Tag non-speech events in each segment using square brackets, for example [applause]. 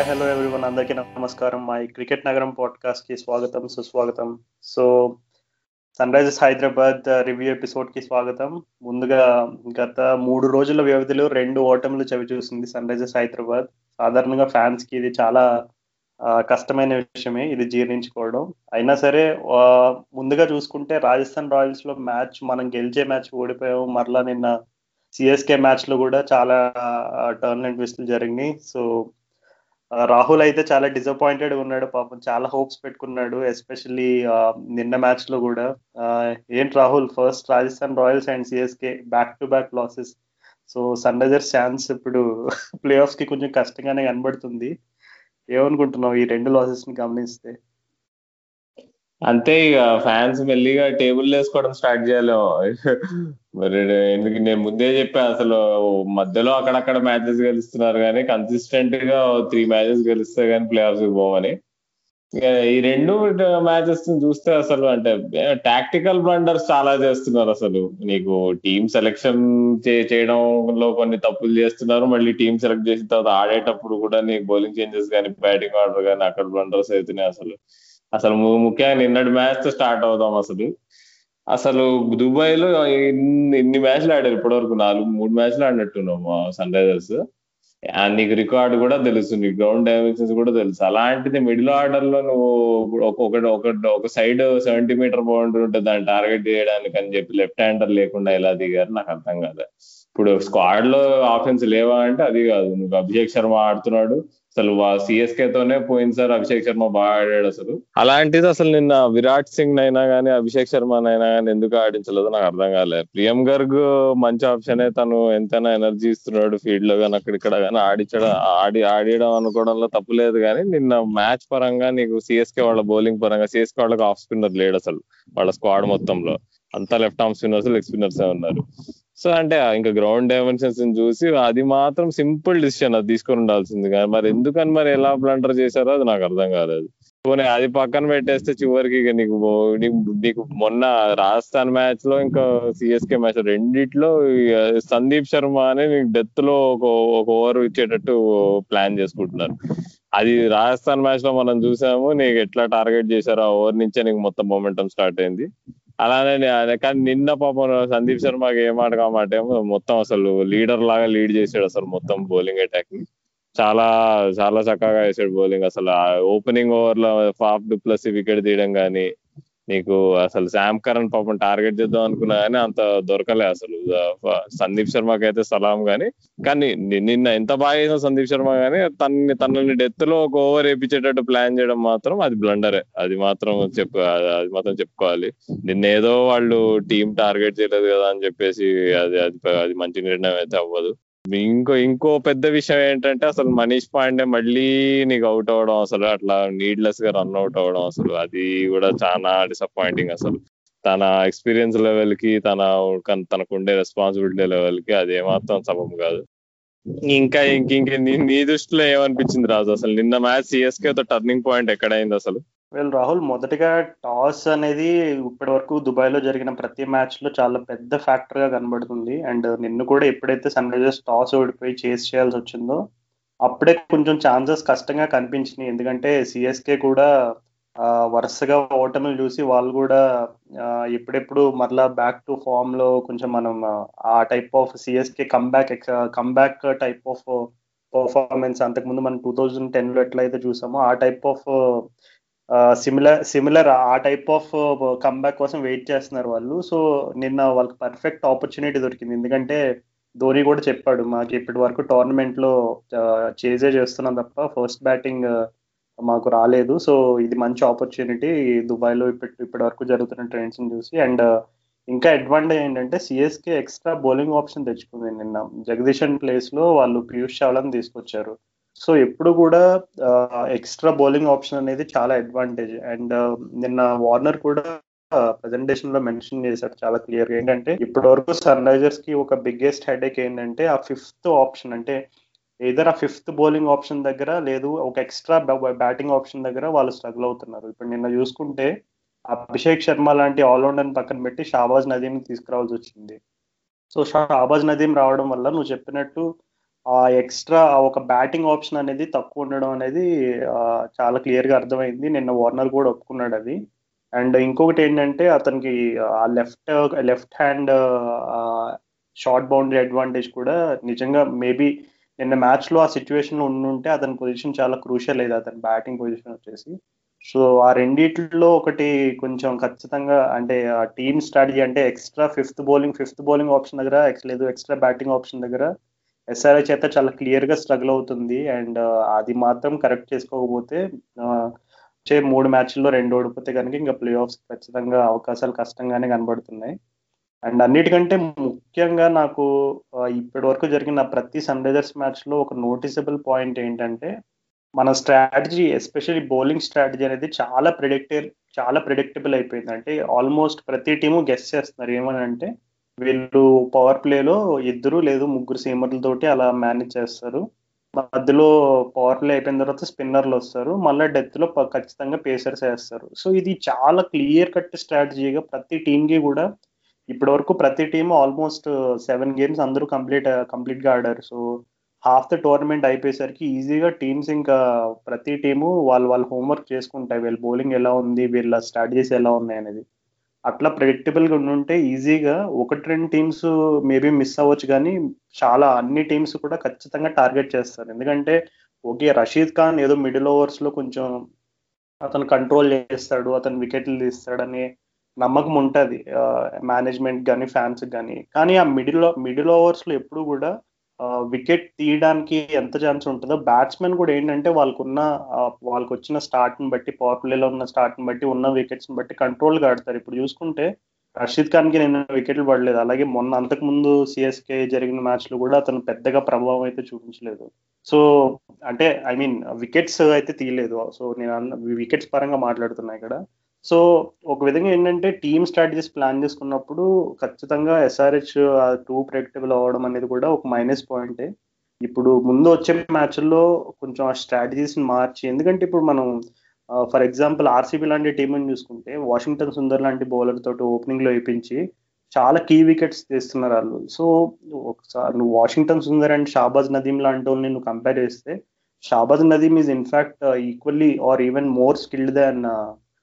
Hi hello everyone అందరికీ నమస్కారం. మా ఈ క్రికెట్ నగరం పాడ్కాస్ట్కి స్వాగతం సుస్వాగతం. So Sunrisers Hyderabad review ఎపిసోడ్కి స్వాగతం. ముందుగా గత మూడు రోజుల వ్యవధిలో రెండు ఓటములు చవి చూసింది సన్ రైజర్స్ హైదరాబాద్ సాధారణంగా ఫ్యాన్స్కి ఇది చాలా uh, కష్టమైన విషయమే. ఇది జీర్ణించుకోవడం. అయినా సరే uh, ముందుగా చూసుకుంటే రాజస్థాన్ రాయల్స్లో మ్యాచ్ మనం గెలిచే మ్యాచ్ ఓడిపోయాము. మరలా నిన్న సిఎస్కే మ్యాచ్లో కూడా చాలా టర్న్ అండ్ ట్విస్టులు జరిగినాయి. సో రాహుల్ అయితే చాలా డిసప్పాయింటెడ్ ఉన్నాడు పాపం చాలా హోప్స్ పెట్టుకున్నాడు ఎస్పెషల్లీ నిన్న మ్యాచ్లో కూడా. ఏంటి Rahul? First Rajasthan Royals and CSK back to back losses so Sunrisers chance ఇప్పుడు [laughs] ప్లే ఆఫ్స్కి కొంచెం కష్టంగానే కనబడుతుంది. ఏమనుకుంటున్నావు ఈ రెండు లాసెస్ని గమనిస్తే? అంతే ఇక ఫ్యాన్స్ మెల్లిగా టేబుల్ వేసుకోవడం స్టార్ట్ చేయాలి. మరి ఎందుకు నేను ముందే చెప్పా అసలు మధ్యలో అక్కడక్కడ మ్యాచెస్ గెలుస్తున్నారు కానీ కన్సిస్టెంట్గా త్రీ మ్యాచెస్ గెలిస్తే కానీ ప్లే ఆఫ్స్ పోవని. ఇక ఈ రెండు మ్యాచెస్ చూస్తే అసలు అంటే టాక్టికల్ బ్లండర్స్ చాలా చేస్తున్నారు అసలు. నీకు టీం సెలెక్షన్ చేయడంలో కొన్ని తప్పులు చేస్తున్నారు. మళ్ళీ టీం సెలెక్ట్ చేసిన తర్వాత ఆడేటప్పుడు కూడా నీకు బౌలింగ్ చేంజెస్ కానీ బ్యాటింగ్ ఆర్డర్ కానీ అక్కడ బ్లండర్స్ అవుతున్నాయి అసలు. అసలు ముఖ్యంగా నిన్నటి మ్యాచ్తో స్టార్ట్ అవుదాం అసలు. అసలు దుబాయ్లో ఇన్ని మ్యాచ్లు ఆడారు ఇప్పటివరకు నాలుగు మూడు మ్యాచ్లు ఆడినట్టున్నాము సన్ రైజర్స్. నీకు రికార్డు కూడా తెలుసు నీకు గ్రౌండ్ డైమెన్షన్స్ కూడా తెలుసు. అలాంటిది మిడిల్ ఆర్డర్లో నువ్వు ఒకటి ఒకటి ఒక- ఒక సైడ్ సెవెంటీ మీటర్ బౌండరీ ఉంటే దాన్ని టార్గెట్ చేయడానికి అని చెప్పి లెఫ్ట్ హ్యాండర్ లేకుండా ఎలా దిగారు నాకు అర్థం కాదు ఇప్పుడు స్క్వాడ్లో ఆఫెన్స్ లేవా అంటే అది కాదు. నువ్వు అభిషేక్ శర్మ ఆడుతున్నాడు అసలు సిఎస్కే తోనే పోయింది సార్ అభిషేక్ శర్మ బాగా ఆడాడు అసలు. అలాంటిది అసలు నిన్న విరాట్ సింగ్ అయినా కానీ అభిషేక్ శర్మ అయినా కానీ ఎందుకు ఆడించలేదో నాకు అర్థం కాలేదు. ప్రియం గర్గ్ మంచి ఆప్షనే తను ఎంతైనా ఎనర్జీ ఇస్తున్నాడు ఫీల్డ్లో కానీ అక్కడ ఇక్కడ గానీ ఆడించడం ఆడి ఆడియడం అనుకోవడంలో తప్పు లేదు కానీ నిన్న మ్యాచ్ పరంగా నీకు సిఎస్కే వాళ్ళ బౌలింగ్ పరంగా సిఎస్కే వాళ్ళకి ఆఫ్ స్పిన్నర్ లేడు అసలు వాళ్ళ స్క్వాడ్ మొత్తంలో. అంతా left arm spinners leg spinners ఉన్నారు. సో అంటే ఇంకా గ్రౌండ్ డైమెన్షన్స్ చూసి అది మాత్రం సింపుల్ డిసిషన్ అది తీసుకొని ఉండాల్సింది. కానీ మరి ఎందుకని మరి ఎలా బ్లండర్ చేశారో అది నాకు అర్థం కాలేదు. పోనీ అది పక్కన పెట్టేస్తే చివరికి ఇక నీకు నీకు- మొన్న రాజస్థాన్ మ్యాచ్లో ఇంకా సిఎస్కే మ్యాచ్ రెండిట్లో ఇక సందీప్ శర్మ అని నీకు డెత్లో ఒక ఒక ఓవర్ ఇచ్చేటట్టు ప్లాన్ చేసుకుంటున్నారు. అది రాజస్థాన్ మ్యాచ్లో మనం చూసాము నీకు ఎట్లా టార్గెట్ చేశారో ఆ ఓవర్ నుంచే నీకు మొత్తం మొమెంటం స్టార్ట్ అయింది. అలానే కానీ నిన్న పాపం సందీప్ శర్మకి ఏమాట కామాట ఏమో మొత్తం అసలు లీడర్ లాగా లీడ్ చేసాడు అసలు మొత్తం బౌలింగ్ అటాక్ని. చాలా చాలా చక్కగా వేసాడు బౌలింగ్ అసలు. ఓపెనింగ్ ఓవర్లో ఫాఫ్ ప్లస్ వికెట్ తీయడం కానీ నీకు అసలు శామ్ కరణ్ పాపం టార్గెట్ చేద్దాం అనుకున్నా కానీ అంత దొరకలే అసలు. సందీప్ శర్మకి అయితే సలాం కానీ కానీ నిన్న ఎంత బాగా చేసిన సందీప్ శర్మ కానీ తనని తనని డెత్లో ఒక ఓవర్ వేపించేటట్టు ప్లాన్ చేయడం మాత్రం అది బ్లండరే అది మాత్రం చెప్పు అది మాత్రం చెప్పుకోవాలి. నిన్న ఏదో వాళ్ళు టీం టార్గెట్ చేయలేదు కదా అని చెప్పేసి అది అది అది మంచి నిర్ణయం అయితే అవ్వదు. ఇంకో ఇంకో పెద్ద విషయం ఏంటంటే అసలు మనీష్ పాండే మళ్ళీ నీకు అవుట్ అవ్వడం అసలు అట్లా నీడ్లెస్గా రన్ అవుట్ అవ్వడం అసలు. అది కూడా చాలా డిసప్పాయింటింగ్ అసలు. తన ఎక్స్పీరియన్స్ లెవెల్కి తన కన్- తనకుండే రెస్పాన్సిబిలిటీ లెవెల్కి అది ఏమాత్రం సబం కాదు. ఇంకా ఇంక ఇంక నీ నీ దృష్టిలో ఏమనిపించింది రాజు? అసలు నిన్న మ్యాచ్ సిఎస్కే తో టర్నింగ్ పాయింట్ ఎక్కడైంది అసలు? వెల్ రాహుల్ మొదటగా టాస్ అనేది ఇప్పటి వరకు దుబాయ్లో జరిగిన ప్రతి మ్యాచ్లో చాలా పెద్ద ఫ్యాక్టర్గా కనబడుతుంది. అండ్ నిన్ను కూడా ఎప్పుడైతే సన్ రైజర్స్ టాస్ ఓడిపోయి చేస్ చేయాల్సి వచ్చిందో అప్పుడే కొంచెం ఛాన్సెస్ కష్టంగా కనిపించినాయి. ఎందుకంటే సిఎస్కే కూడా వరుసగా ఓటములు చూసి వాళ్ళు కూడా ఎప్పుడెప్పుడు మరలా బ్యాక్ టు ఫామ్లో కొంచెం మనం ఆ, type of CSK comeback comeback type of performance అంతకుముందు మనం టూ థౌజండ్ టెన్లో ఎట్లయితే చూసామో ఆ టైప్ ఆఫ్ సిమిలర్ సిమిలర్ ఆ టైప్ ఆఫ్ కమ్బ్యాక్ కోసం వెయిట్ చేస్తున్నారు వాళ్ళు. సో నిన్న వాళ్ళకి పర్ఫెక్ట్ ఆపర్చునిటీ దొరికింది. ఎందుకంటే ధోని కూడా చెప్పాడు మాకు ఇప్పటి వరకు టోర్నమెంట్లో చేజే చేస్తున్నాం తప్ప ఫస్ట్ బ్యాటింగ్ మాకు రాలేదు. సో ఇది మంచి ఆపర్చునిటీ దుబాయ్లో ఇప్పటి ఇప్పటి వరకు జరుగుతున్న ట్రెండ్స్ చూసి. అండ్ ఇంకా అడ్వాంటేజ్ ఏంటంటే సిఎస్కే ఎక్స్ట్రా బౌలింగ్ ఆప్షన్ తెచ్చుకుంది నిన్న. జగదీశన్ ప్లేస్లో వాళ్ళు పీయూష్ చావ్లాని తీసుకొచ్చారు. సో ఎప్పుడు కూడా ఎక్స్ట్రా బౌలింగ్ ఆప్షన్ అనేది చాలా అడ్వాంటేజ్. అండ్ నిన్న వార్నర్ కూడా ప్రజెంటేషన్లో మెన్షన్ చేశారు చాలా క్లియర్ ఏంటంటే ఇప్పటి వరకు సన్ రైజర్స్కి ఒక బిగ్గెస్ట్ హెడేక్ ఏంటంటే ఆ ఫిఫ్త్ ఆప్షన్. అంటే ఏదర్ ఆ ఫిఫ్త్ బౌలింగ్ ఆప్షన్ దగ్గర లేదు ఒక ఎక్స్ట్రా బ్యాటింగ్ ఆప్షన్ దగ్గర వాళ్ళు స్ట్రగుల్ అవుతున్నారు. ఇప్పుడు నిన్న చూసుకుంటే అభిషేక్ శర్మ లాంటి ఆల్రౌండర్ పక్కన పెట్టి షాబాజ్ నదీం తీసుకురావాల్సి వచ్చింది. సో షాబాజ్ నదీం రావడం వల్ల నువ్వు చెప్పినట్టు ఆ ఎక్స్ట్రా ఒక బ్యాటింగ్ ఆప్షన్ అనేది తక్కువ ఉండడం అనేది చాలా క్లియర్గా అర్థమైంది. నిన్న వార్నర్ కూడా ఒప్పుకున్నాడు అది. అండ్ ఇంకొకటి ఏంటంటే అతనికి ఆ left left hand short boundary advantage కూడా నిజంగా మేబీ నిన్న మ్యాచ్లో ఆ సిచ్యువేషన్లో ఉండుంటే అతని పొజిషన్ చాలా క్రూషియల్ అయింది అతని బ్యాటింగ్ పొజిషన్ వచ్చేసి. సో ఆ రెండిట్లో ఒకటి కొంచెం ఖచ్చితంగా అంటే ఆ టీమ్ స్ట్రాటజీ అంటే extra fifth bowling fifth bowling option దగ్గర లేదు ఎక్స్ట్రా బ్యాటింగ్ ఆప్షన్ దగ్గర ఎస్ఆర్ఐ చేత చాలా క్లియర్గా స్ట్రగుల్ అవుతుంది. అండ్ uh, అది మాత్రం కరెక్ట్ చేసుకోకపోతే వచ్చే మూడు మ్యాచ్ల్లో రెండు ఓడిపోతే కనుక ఇంకా ప్లే ఆఫ్స్ ఖచ్చితంగా అవకాశాలు కష్టంగానే కనబడుతున్నాయి. అండ్ అన్నిటికంటే ముఖ్యంగా నాకు ఇప్పటి వరకు జరిగిన ప్రతి సన్ రైజర్స్ మ్యాచ్లో ఒక నోటిసబుల్ పాయింట్ ఏంటంటే మన స్ట్రాటజీ ఎస్పెషల్లీ బౌలింగ్ స్ట్రాటజీ అనేది చాలా ప్రిడిక్టే చాలా ప్రిడిక్టబుల్ అయిపోయింది. అంటే ఆల్మోస్ట్ ప్రతి టీము గెస్ చేస్తున్నారు. ఏమని అంటే వీళ్ళు పవర్ ప్లేలో ఇద్దరు లేదు ముగ్గురు సీమర్లతోటి అలా మేనేజ్ చేస్తారు. మధ్యలో పవర్ ప్లే అయిపోయిన తర్వాత స్పిన్నర్లు వస్తారు. మళ్ళీ డెత్లో ఖచ్చితంగా పేసర్స్ వేస్తారు. సో ఇది చాలా క్లియర్ కట్ స్ట్రాటజీగా ప్రతి టీంకి కూడా ఇప్పటి వరకు ప్రతి టీం ఆల్మోస్ట్ సెవెన్ గేమ్స్ అందరూ కంప్లీట్ కంప్లీట్గా ఆడారు. సో హాఫ్ ద టోర్నమెంట్ అయిపోయేసరికి ఈజీగా టీమ్స్ ఇంకా ప్రతి టీము వాళ్ళు వాళ్ళ హోంవర్క్ చేసుకుంటాయి. వీళ్ళ బౌలింగ్ ఎలా ఉంది? వీళ్ళ స్ట్రాటజీస్ ఎలా ఉన్నాయి అనేది. అట్లా ప్రెడిక్టబుల్గా ఉంటే ఈజీగా ఒకటి రెండు టీమ్స్ మేబీ మిస్ అవ్వచ్చు కానీ చాలా అన్ని టీమ్స్ కూడా ఖచ్చితంగా టార్గెట్ చేస్తారు. ఎందుకంటే ఓకే రషీద్ ఖాన్ ఏదో మిడిల్ ఓవర్స్లో కొంచెం అతను కంట్రోల్ చేస్తాడు అతను వికెట్లు తీస్తాడని నమ్మకం ఉంటుంది. మేనేజ్మెంట్ కానీ ఫ్యాన్స్ కానీ కానీ ఆ మిడిల్ మిడిల్ ఓవర్స్లో ఎప్పుడు కూడా వికెట్ తీయడానికి ఎంత ఛాన్స్ ఉంటుందో బ్యాట్స్మెన్ కూడా ఏంటంటే వాళ్ళకున్న వాళ్ళకి వచ్చిన స్టార్ట్ని బట్టి పవర్ ప్లేలో ఉన్న స్టార్ట్ని బట్టి ఉన్న వికెట్స్ని బట్టి కంట్రోల్గా ఆడతారు. ఇప్పుడు చూసుకుంటే రషీద్ ఖాన్కి నేను వికెట్లు పడలేదు. అలాగే మొన్న అంతకుముందు సిఎస్కే జరిగిన మ్యాచ్లు కూడా అతను పెద్దగా ప్రభావం అయితే చూపించలేదు. సో అంటే ఐ మీన్ వికెట్స్ అయితే తీయలేదు. సో నేను వికెట్స్ పరంగా మాట్లాడుతున్నా ఇక్కడ. సో ఒక విధంగా ఏంటంటే టీమ్ స్ట్రాటజీస్ ప్లాన్ చేసుకున్నప్పుడు ఖచ్చితంగా ఎస్ఆర్హెచ్ టూ ప్రెడిక్టబుల్ అవ్వడం అనేది కూడా ఒక మైనస్ పాయింటే. ఇప్పుడు ముందు వచ్చే మ్యాచ్ల్లో కొంచెం ఆ స్ట్రాటజీస్ మార్చి ఎందుకంటే ఇప్పుడు మనం ఫర్ ఎగ్జాంపుల్ ఆర్సీబీ లాంటి టీంని చూసుకుంటే వాషింగ్టన్ సుందర్ లాంటి బౌలర్ తోటి ఓపెనింగ్లో వేయించి చాలా కీ వికెట్స్ తీస్తున్నారు వాళ్ళు. సో ఒకసారి నువ్వు వాషింగ్టన్ సుందర్ అండ్ షాబాజ్ నదీం లాంటి వాళ్ళని నువ్వు కంపేర్ చేస్తే Shahbaz Nadeem is in fact equally or even more skilled than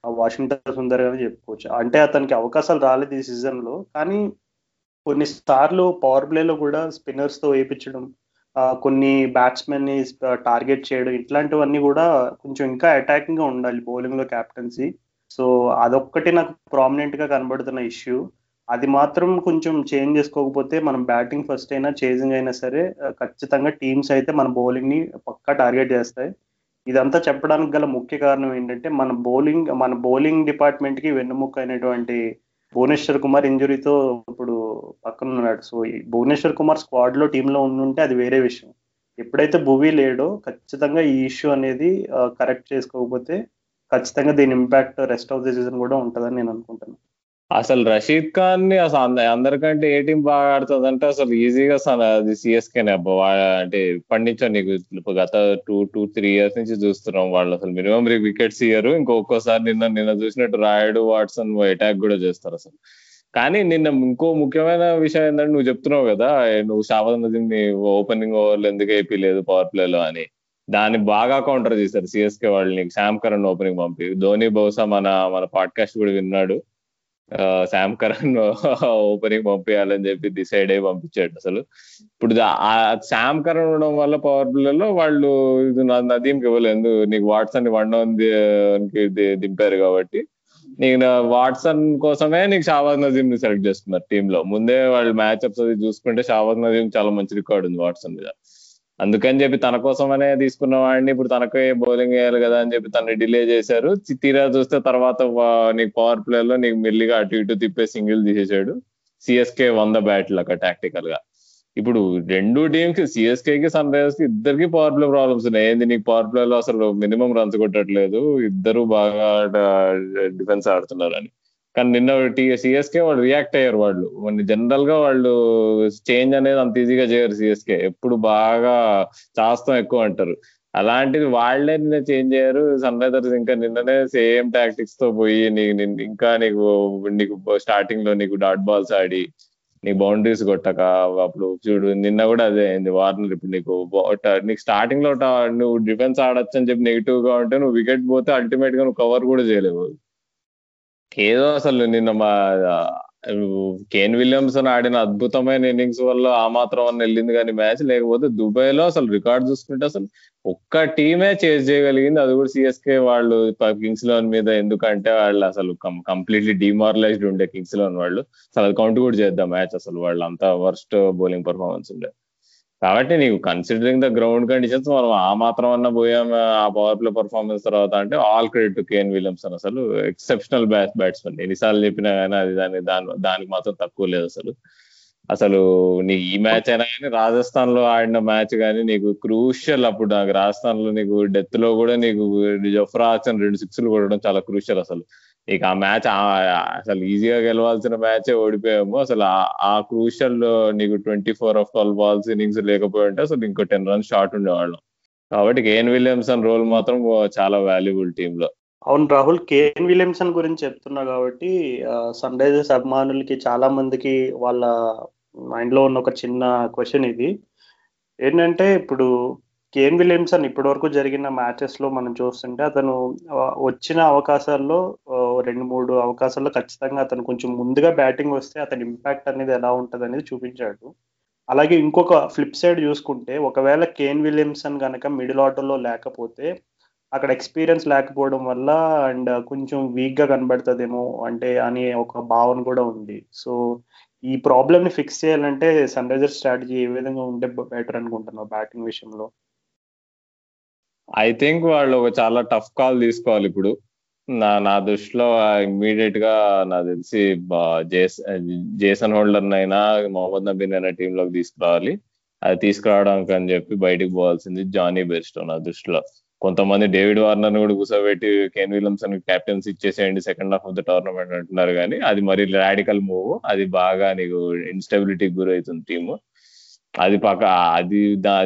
Washington Sundar అని చెప్పుకోవచ్చు. అంటే అతనికి అవకాశాలు రాలేదు ఈ సీజన్లో కానీ కొన్నిసార్లు పవర్ ప్లేలో కూడా స్పిన్నర్స్తో వేయించడం కొన్ని బ్యాట్స్మెన్ని టార్గెట్ చేయడం ఇట్లాంటివన్నీ కూడా కొంచెం ఇంకా అటాకింగ్గా ఉండాలి బౌలింగ్లో క్యాప్టెన్సీ సో అదొక్కటి నాకు ప్రామినెంట్గా కనబడుతున్న ఇష్యూ అది మాత్రం కొంచెం చేంజ్ చేసుకోకపోతే మనం బ్యాటింగ్ ఫస్ట్ అయినా చేజింగ్ అయినా సరే ఖచ్చితంగా టీమ్స్ అయితే మన బౌలింగ్ని పక్కా టార్గెట్ చేస్తాయి. ఇదంతా చెప్పడానికి గల ముఖ్య కారణం ఏంటంటే మన బౌలింగ్ మన బౌలింగ్ డిపార్ట్మెంట్కి వెన్నుముక్క అయినటువంటి భువనేశ్వర్ కుమార్ ఇంజురీతో ఇప్పుడు పక్కన ఉన్నాడు. సో భువనేశ్వర్ కుమార్ స్క్వాడ్లో టీంలో ఉండుంటే అది వేరే విషయం. ఎప్పుడైతే భువి లేడో ఖచ్చితంగా ఈ ఇష్యూ అనేది కరెక్ట్ చేసుకోకపోతే ఖచ్చితంగా దీని impact rest of the season కూడా ఉంటుందని నేను అనుకుంటున్నాను. అసలు రషీద్ ఖాన్ని అసలు అందరికంటే ఏ టీం బాగా ఆడుతుంది అంటే అసలు ఈజీగా అది సిఎస్కేనే అబ్బా. అంటే పండించాం నీకు గత టూ టూ త్రీ ఇయర్స్ నుంచి చూస్తున్నాం వాళ్ళు అసలు మినిమం వికెట్స్ ఇయ్యరు. ఇంకొకసారి నిన్న నిన్న చూసినట్టు రాయుడు వాట్సన్ అటాక్ కూడా చేస్తారు అసలు. కానీ నిన్న ఇంకో ముఖ్యమైన విషయం ఏంటంటే నువ్వు చెప్తున్నావు కదా నువ్వు షాబాద్ నదీంని ఓపెనింగ్ ఓవర్లు ఎందుకు అయిపోలేదు పవర్ ప్లేలో అని. దాన్ని బాగా కౌంటర్ చేశారు సిఎస్కే వాళ్ళని. శామ్ కరణ్ ఓపెనింగ్ పంపి. ధోని బహుశా మన మన పాడ్కాస్ట్ కూడా విన్నాడు. శామ్ కరణ్ ఓపెనింగ్ పంపించాలని చెప్పి డిసైడ్ అయ్యి పంపించాడు అసలు. ఇప్పుడు ఆ శామ్ కరణ్ ఉండడం వల్ల పవర్ ప్లేలో వాళ్ళు ఇది నదీంకి ఇవ్వలేదు. నీకు వాట్సన్ వన్ డౌన్ దింపారు కాబట్టి. నీకు వాట్సన్ కోసమే నీకు షావాజ్ నదీం ని సెలెక్ట్ చేస్తున్నారు టీమ్లో. ముందే వాళ్ళు మ్యాచ్ అప్స్ అది చూసుకుంటే షావాజ్ నజీమ్ చాలా మంచి రికార్డ్ ఉంది వాట్సన్ మీద. అందుకని చెప్పి తన కోసమనే తీసుకున్న వాడిని ఇప్పుడు తనకే బౌలింగ్ వేయాలి కదా అని చెప్పి తను డిలే చేశారు. తీరా చూస్తే తర్వాత నీకు పవర్ ప్లేయర్లో నీకు మెల్లిగా అటు ఇటు తిప్పే సింగిల్ తీసేసాడు సిఎస్కే వంద బ్యాట్లు అక్కడ టాక్టికల్గా. ఇప్పుడు రెండు టీమ్స్కి సిఎస్కే కి సన్ రైజర్స్కి ఇద్దరికి పవర్ ప్లే ప్రాబ్లమ్స్ ఉన్నాయి. ఏంది నీకు పవర్ ప్లే లో అసలు మినిమం రన్స్ కొట్టట్లేదు. ఇద్దరు బాగా డిఫెన్స్ ఆడుతున్నారు అని కానీ నిన్న సిఎస్కే వాళ్ళు రియాక్ట్ అయ్యారు వాళ్ళు. జనరల్గా వాళ్ళు చేంజ్ అనేది అంత ఈజీగా చేయరు సిఎస్కే ఎప్పుడు బాగా చాస్తం ఎక్కువ అంటారు. అలాంటిది వాళ్ళే నిన్న చేంజ్ అయ్యారు. సన్ రైజర్స్ ఇంకా నిన్ననే సేమ్ టాక్టిక్స్తో పోయి నీకు ఇంకా నీకు నీకు స్టార్టింగ్లో నీకు డాట్ బాల్స్ ఆడి నీ బౌండరీస్ కొట్టక అప్పుడు చూడు నిన్న కూడా అదే అయింది వార్నర్ ఇప్పుడు నీకు నీకు స్టార్టింగ్లో నువ్వు డిఫెన్స్ ఆడొచ్చు అని చెప్పి నెగిటివ్గా ఉంటే నువ్వు వికెట్ పోతే అల్టిమేట్గా నువ్వు కవర్ కూడా చేయలేవు. ఏదో అసలు నిన్న మా కేన్ విలియమ్సన్ ఆడిన అద్భుతమైన ఇన్నింగ్స్ వల్ల ఆ మాత్రం అన్న వెళ్ళింది కానీ మ్యాచ్. లేకపోతే దుబాయ్లో అసలు రికార్డ్ చూసుకుంటే అసలు ఒక్క టీమే చేజ్ చేయగలిగింది. అది కూడా సిఎస్కే వాళ్ళు కింగ్స్ లోన్ మీద ఎందుకంటే వాళ్ళు అసలు కంప్లీట్లీ డిమారలైజ్డ్ ఉండే కింగ్స్ లోన్ వాళ్ళు. అసలు అది కౌంట్ కూడా చేద్దాం మ్యాచ్ అసలు. వాళ్ళు అంత వర్స్ట్ బౌలింగ్ పర్ఫార్మెన్స్ ఉండే. కాబట్టి నీకు కన్సిడరింగ్ ద గ్రౌండ్ కండిషన్స్ మనం ఆ మాత్రం అన్న పోయాం ఆ పవర్ ప్లే పర్ఫార్మెన్స్ తర్వాత అంటే all credit to Kane Williamson అసలు ఎక్సెప్షనల్ బ్యాట్ బ్యాట్స్మెన్ ఎన్నిసార్లు చెప్పినా కానీ అది దాని దాని దానికి మాత్రం తక్కువ లేదు అసలు. అసలు నీకు ఈ మ్యాచ్ అయినా కానీ రాజస్థాన్లో ఆడిన మ్యాచ్ కానీ నీకు క్రూషియల్ అప్పుడు నాకు రాజస్థాన్లో నీకు డెత్లో కూడా నీకు జఫ్రా ఆచన్ రెండు సిక్స్లు కొట్టడం చాలా క్రూషియల్ అసలు. ఇక ఆ మ్యాచ్ అసలు ఈజీగా గెలవాల్సిన మ్యాచే ఓడిపోయాము. అసలు ఆ క్రూషియల్ నీకు twenty four of twelve balls innings లేకపోయి ఉంటే అసలు ఇంకో టెన్ రన్స్ షార్ట్ ఉండేవాళ్ళం. కాబట్టి కేన్ విలియమ్సన్ రోల్ మాత్రం చాలా వాల్యుబుల్ టీమ్లో. అవును రాహుల్ కేన్ విలియమ్సన్ గురించి చెప్తున్నా కాబట్టి సన్ రైజర్స్ అభిమానులకి చాలా మందికి వాళ్ళ మైండ్లో ఉన్న ఒక చిన్న క్వశ్చన్ ఇది. ఏంటంటే ఇప్పుడు కేన్ విలియమ్సన్ ఇప్పటి వరకు జరిగిన మ్యాచెస్లో మనం చూస్తుంటే అతను వచ్చిన అవకాశాల్లో రెండు మూడు అవకాశాల్లో ఖచ్చితంగా అతను కొంచెం ముందుగా బ్యాటింగ్ వస్తే అతని ఇంపాక్ట్ అనేది ఎలా ఉంటుంది అనేది చూపించాడు. అలాగే ఇంకొక ఫ్లిప్ సైడ్ చూసుకుంటే ఒకవేళ కేన్ విలియమ్సన్ కనుక మిడిల్ ఆర్డర్లో లేకపోతే అక్కడ ఎక్స్పీరియన్స్ లేకపోవడం వల్ల అండ్ కొంచెం వీక్గా కనబడుతుందేమో అంటే అనే ఒక భావన కూడా ఉంది. సో ఈ ప్రాబ్లమ్ని ఫిక్స్ చేయాలంటే సన్ రైజర్స్ స్ట్రాటజీ ఏ విధంగా ఉంటే బెటర్ అనుకుంటున్నావు బ్యాటింగ్ విషయంలో? ఐ థింక్ వాళ్ళు ఒక చాలా టఫ్ కాల్ తీసుకోవాలి ఇప్పుడు. నా నా దృష్టిలో ఇమ్మీడియట్గా నాకు తెలిసి జేసన్ హోల్డర్ అయినా మొహమ్మద్ నబీన్ అయినా టీమ్లోకి తీసుకురావాలి. అది తీసుకురావడానికి అని చెప్పి బయటికి పోవాల్సింది జానీ బెస్ట్ నా దృష్టిలో. కొంతమంది డేవిడ్ వార్నర్ కూడా కూర్చోబెట్టి కేన్ విలియమ్సన్ క్యాప్టెన్స్ ఇచ్చేసేయండి second half of the tournament అంటున్నారు కానీ అది మరి రాడికల్ మూవ్. అది బాగా నీకు ఇన్స్టెబిలిటీకి గురవుతుంది టీము. అది పక్క అది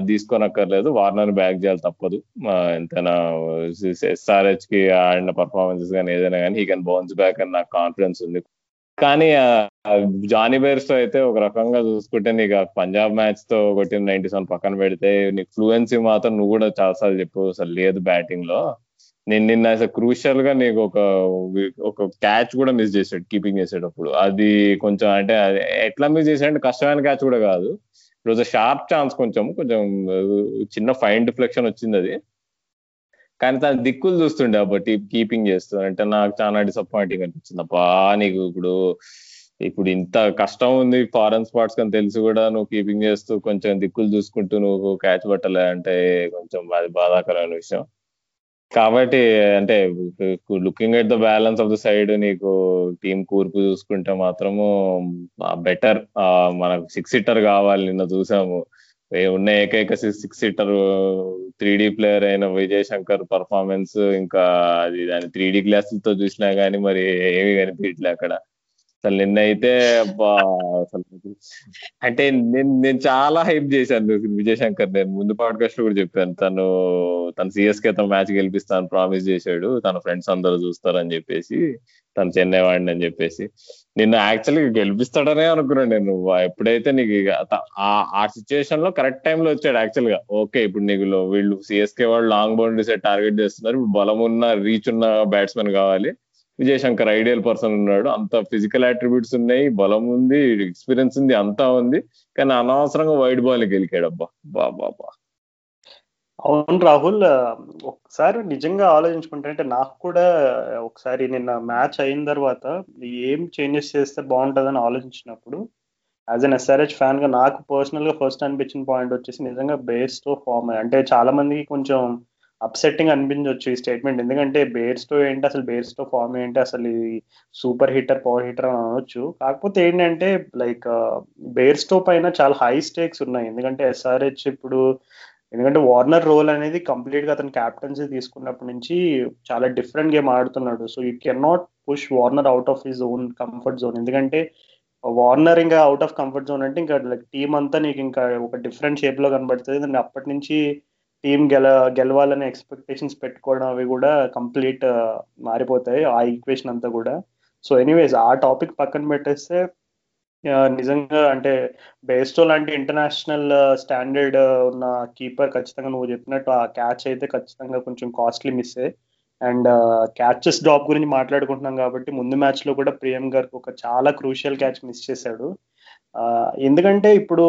తీసుకోనక్కర్లేదు. వార్నర్ బ్యాక్ చేయాలి తప్పదు. ఎంతైనా ఎస్ఆర్హెచ్కి ఆడిన పర్ఫార్మెన్సెస్ కానీ ఏదైనా కానీ హీ కెన్ బౌన్స్ బ్యాక్ అని నాకు కాన్ఫిడెన్స్ ఉంది. కానీ జానీ బేర్స్తో అయితే ఒక రకంగా చూసుకుంటే నీకు పంజాబ్ మ్యాచ్తో కొట్టిన నైన్టీ సెవెన్ పక్కన పెడితే నీకు ఫ్లూయెన్సీ మాత్రం నువ్వు కూడా చాలాసార్లు చెప్పు అసలు లేదు బ్యాటింగ్లో. నేను నిన్న అసలు క్రూషియల్గా నీకు ఒక ఒక క్యాచ్ కూడా మిస్ చేసాడు కీపింగ్ చేసేటప్పుడు. అది కొంచెం అంటే ఎట్లా మిస్ చేసాడంటే కష్టమైన క్యాచ్ కూడా కాదు. రోజు షార్ప్ ఛాన్స్ కొంచెం కొంచెం చిన్న ఫైన్ డిఫ్లెక్షన్ వచ్చింది అది. కానీ తన దిక్కులు చూస్తుండే అప్పటి కీపింగ్ చేస్తుంది అంటే నాకు చాలా డిసప్పాయింటింగ్ అనిపించింది. అబ్బా నీకు ఇప్పుడు ఇప్పుడు ఇంత కష్టం ఉంది ఫారెన్ స్పాట్స్ కానీ తెలిసి కూడా నువ్వు కీపింగ్ చేస్తూ కొంచెం దిక్కులు చూసుకుంటూ నువ్వు క్యాచ్ పట్టలే అంటే కొంచెం అది బాధాకరమైన విషయం. కాబట్టి అంటే looking at the balance of the side నీకు టీం కూర్పు చూసుకుంటే మాత్రము బెటర్ మనకు సిక్స్ సీటర్ కావాలి నిన్న చూసాము. ఉన్న ఏకైక six seater three D player అయిన విజయ్ శంకర్ పర్ఫార్మెన్స్ ఇంకా అది దాని త్రీ డి గ్లాసులతో చూసినా గానీ మరి ఏమి కనిపించలే అక్కడ. అసలు నిన్న అయితే అసలు అంటే నేను నేను చాలా హైప్ చేశాను విజయ్ శంకర్ నేను ముందు పాడ్కాస్ట్ కూడా చెప్పాను తను తన సిఎస్కే తన మ్యాచ్ గెలిపిస్తాను ప్రామిస్ చేశాడు తన ఫ్రెండ్స్ అందరూ చూస్తారని చెప్పేసి తను చెన్నై వాడిని అని చెప్పేసి. నిన్ను యాక్చువల్గా గెలిపిస్తాడనే అనుకున్నాను నేను ఎప్పుడైతే నీకు ఆ సిచ్యువేషన్లో కరెక్ట్ టైంలో వచ్చాడు యాక్చువల్గా. ఓకే ఇప్పుడు నీకు వీళ్ళు సిఎస్కే వాళ్ళు లాంగ్ బౌండరీస్ టార్గెట్ చేస్తున్నారు ఇప్పుడు బలం ఉన్న రీచ్ ఉన్న బ్యాట్స్మెన్ కావాలి. విజయశంకర్ ఐడియల్ పర్సన్ ఉన్నాడు. అంత ఫిజికల్ అట్రిబ్యూట్స్ ఉన్నాయి బలం ఉంది ఎక్స్పీరియన్స్ ఉంది అంతా ఉంది. కానీ అనవసరంగా వైడ్ బాల్ గెలికాడు అబ్బా బా బా అవును రాహుల్ ఒకసారి నిజంగా ఆలోచించుకుంటే అంటే నాకు కూడా ఒకసారి నిన్న మ్యాచ్ అయిన తర్వాత ఏం చేంజెస్ చేస్తే బాగుంటుందని ఆలోచించినప్పుడు యాజ్ అన్ ఎస్ఆర్హెచ్ ఫ్యాన్గా నాకు పర్సనల్గా ఫస్ట్ అనిపించిన పాయింట్ వచ్చేసి నిజంగా బేస్తో ఫామ్ అంటే చాలా మందికి కొంచెం అప్సెట్టింగ్ అనిపించవచ్చు ఈ స్టేట్మెంట్ ఎందుకంటే బేర్స్టో ఏంటి అసలు బేర్స్టో ఫామ్ ఏంటి అసలు ఇది సూపర్ హిట్టర్ పవర్ హిట్టర్ అని అనవచ్చు కాకపోతే ఏంటంటే లైక్ బేర్స్టో పైన చాలా హై స్టేక్స్ ఉన్నాయి. ఎందుకంటే ఎస్ఆర్హెచ్ ఇప్పుడు ఎందుకంటే వార్నర్ రోల్ అనేది కంప్లీట్గా అతను క్యాప్టెన్సీ తీసుకున్నప్పటి నుంచి చాలా డిఫరెంట్ గేమ్ ఆడుతున్నాడు. So you can not push Warner out of his own comfort zone ఎందుకంటే వార్నర్ ఇంకా అవుట్ ఆఫ్ కంఫర్ట్ జోన్ అంటే ఇంకా లైక్ టీం అంతా నీకు ఇంకా ఒక డిఫరెంట్ షేప్లో కనబడుతుంది. అండ్ అప్పటి నుంచి టీం గెల గెలవాలనే ఎక్స్పెక్టేషన్స్ పెట్టుకోవడం అవి కూడా కంప్లీట్ మారిపోతాయి. ఆ ఈక్వేషన్ అంతా కూడా. సో ఎనీవేస్ ఆ టాపిక్ పక్కన పెట్టేస్తే నిజంగా అంటే బేస్టో లాంటి ఇంటర్నేషనల్ స్టాండర్డ్ ఉన్న కీపర్ ఖచ్చితంగా నువ్వు చెప్పినట్టు ఆ క్యాచ్ అయితే ఖచ్చితంగా కొంచెం costly miss and catches drop గురించి మాట్లాడుకుంటున్నాం కాబట్టి ముందు మ్యాచ్లో కూడా ప్రియం గారికి ఒక చాలా క్రూషియల్ క్యాచ్ మిస్ చేశాడు. ఎందుకంటే ఇప్పుడు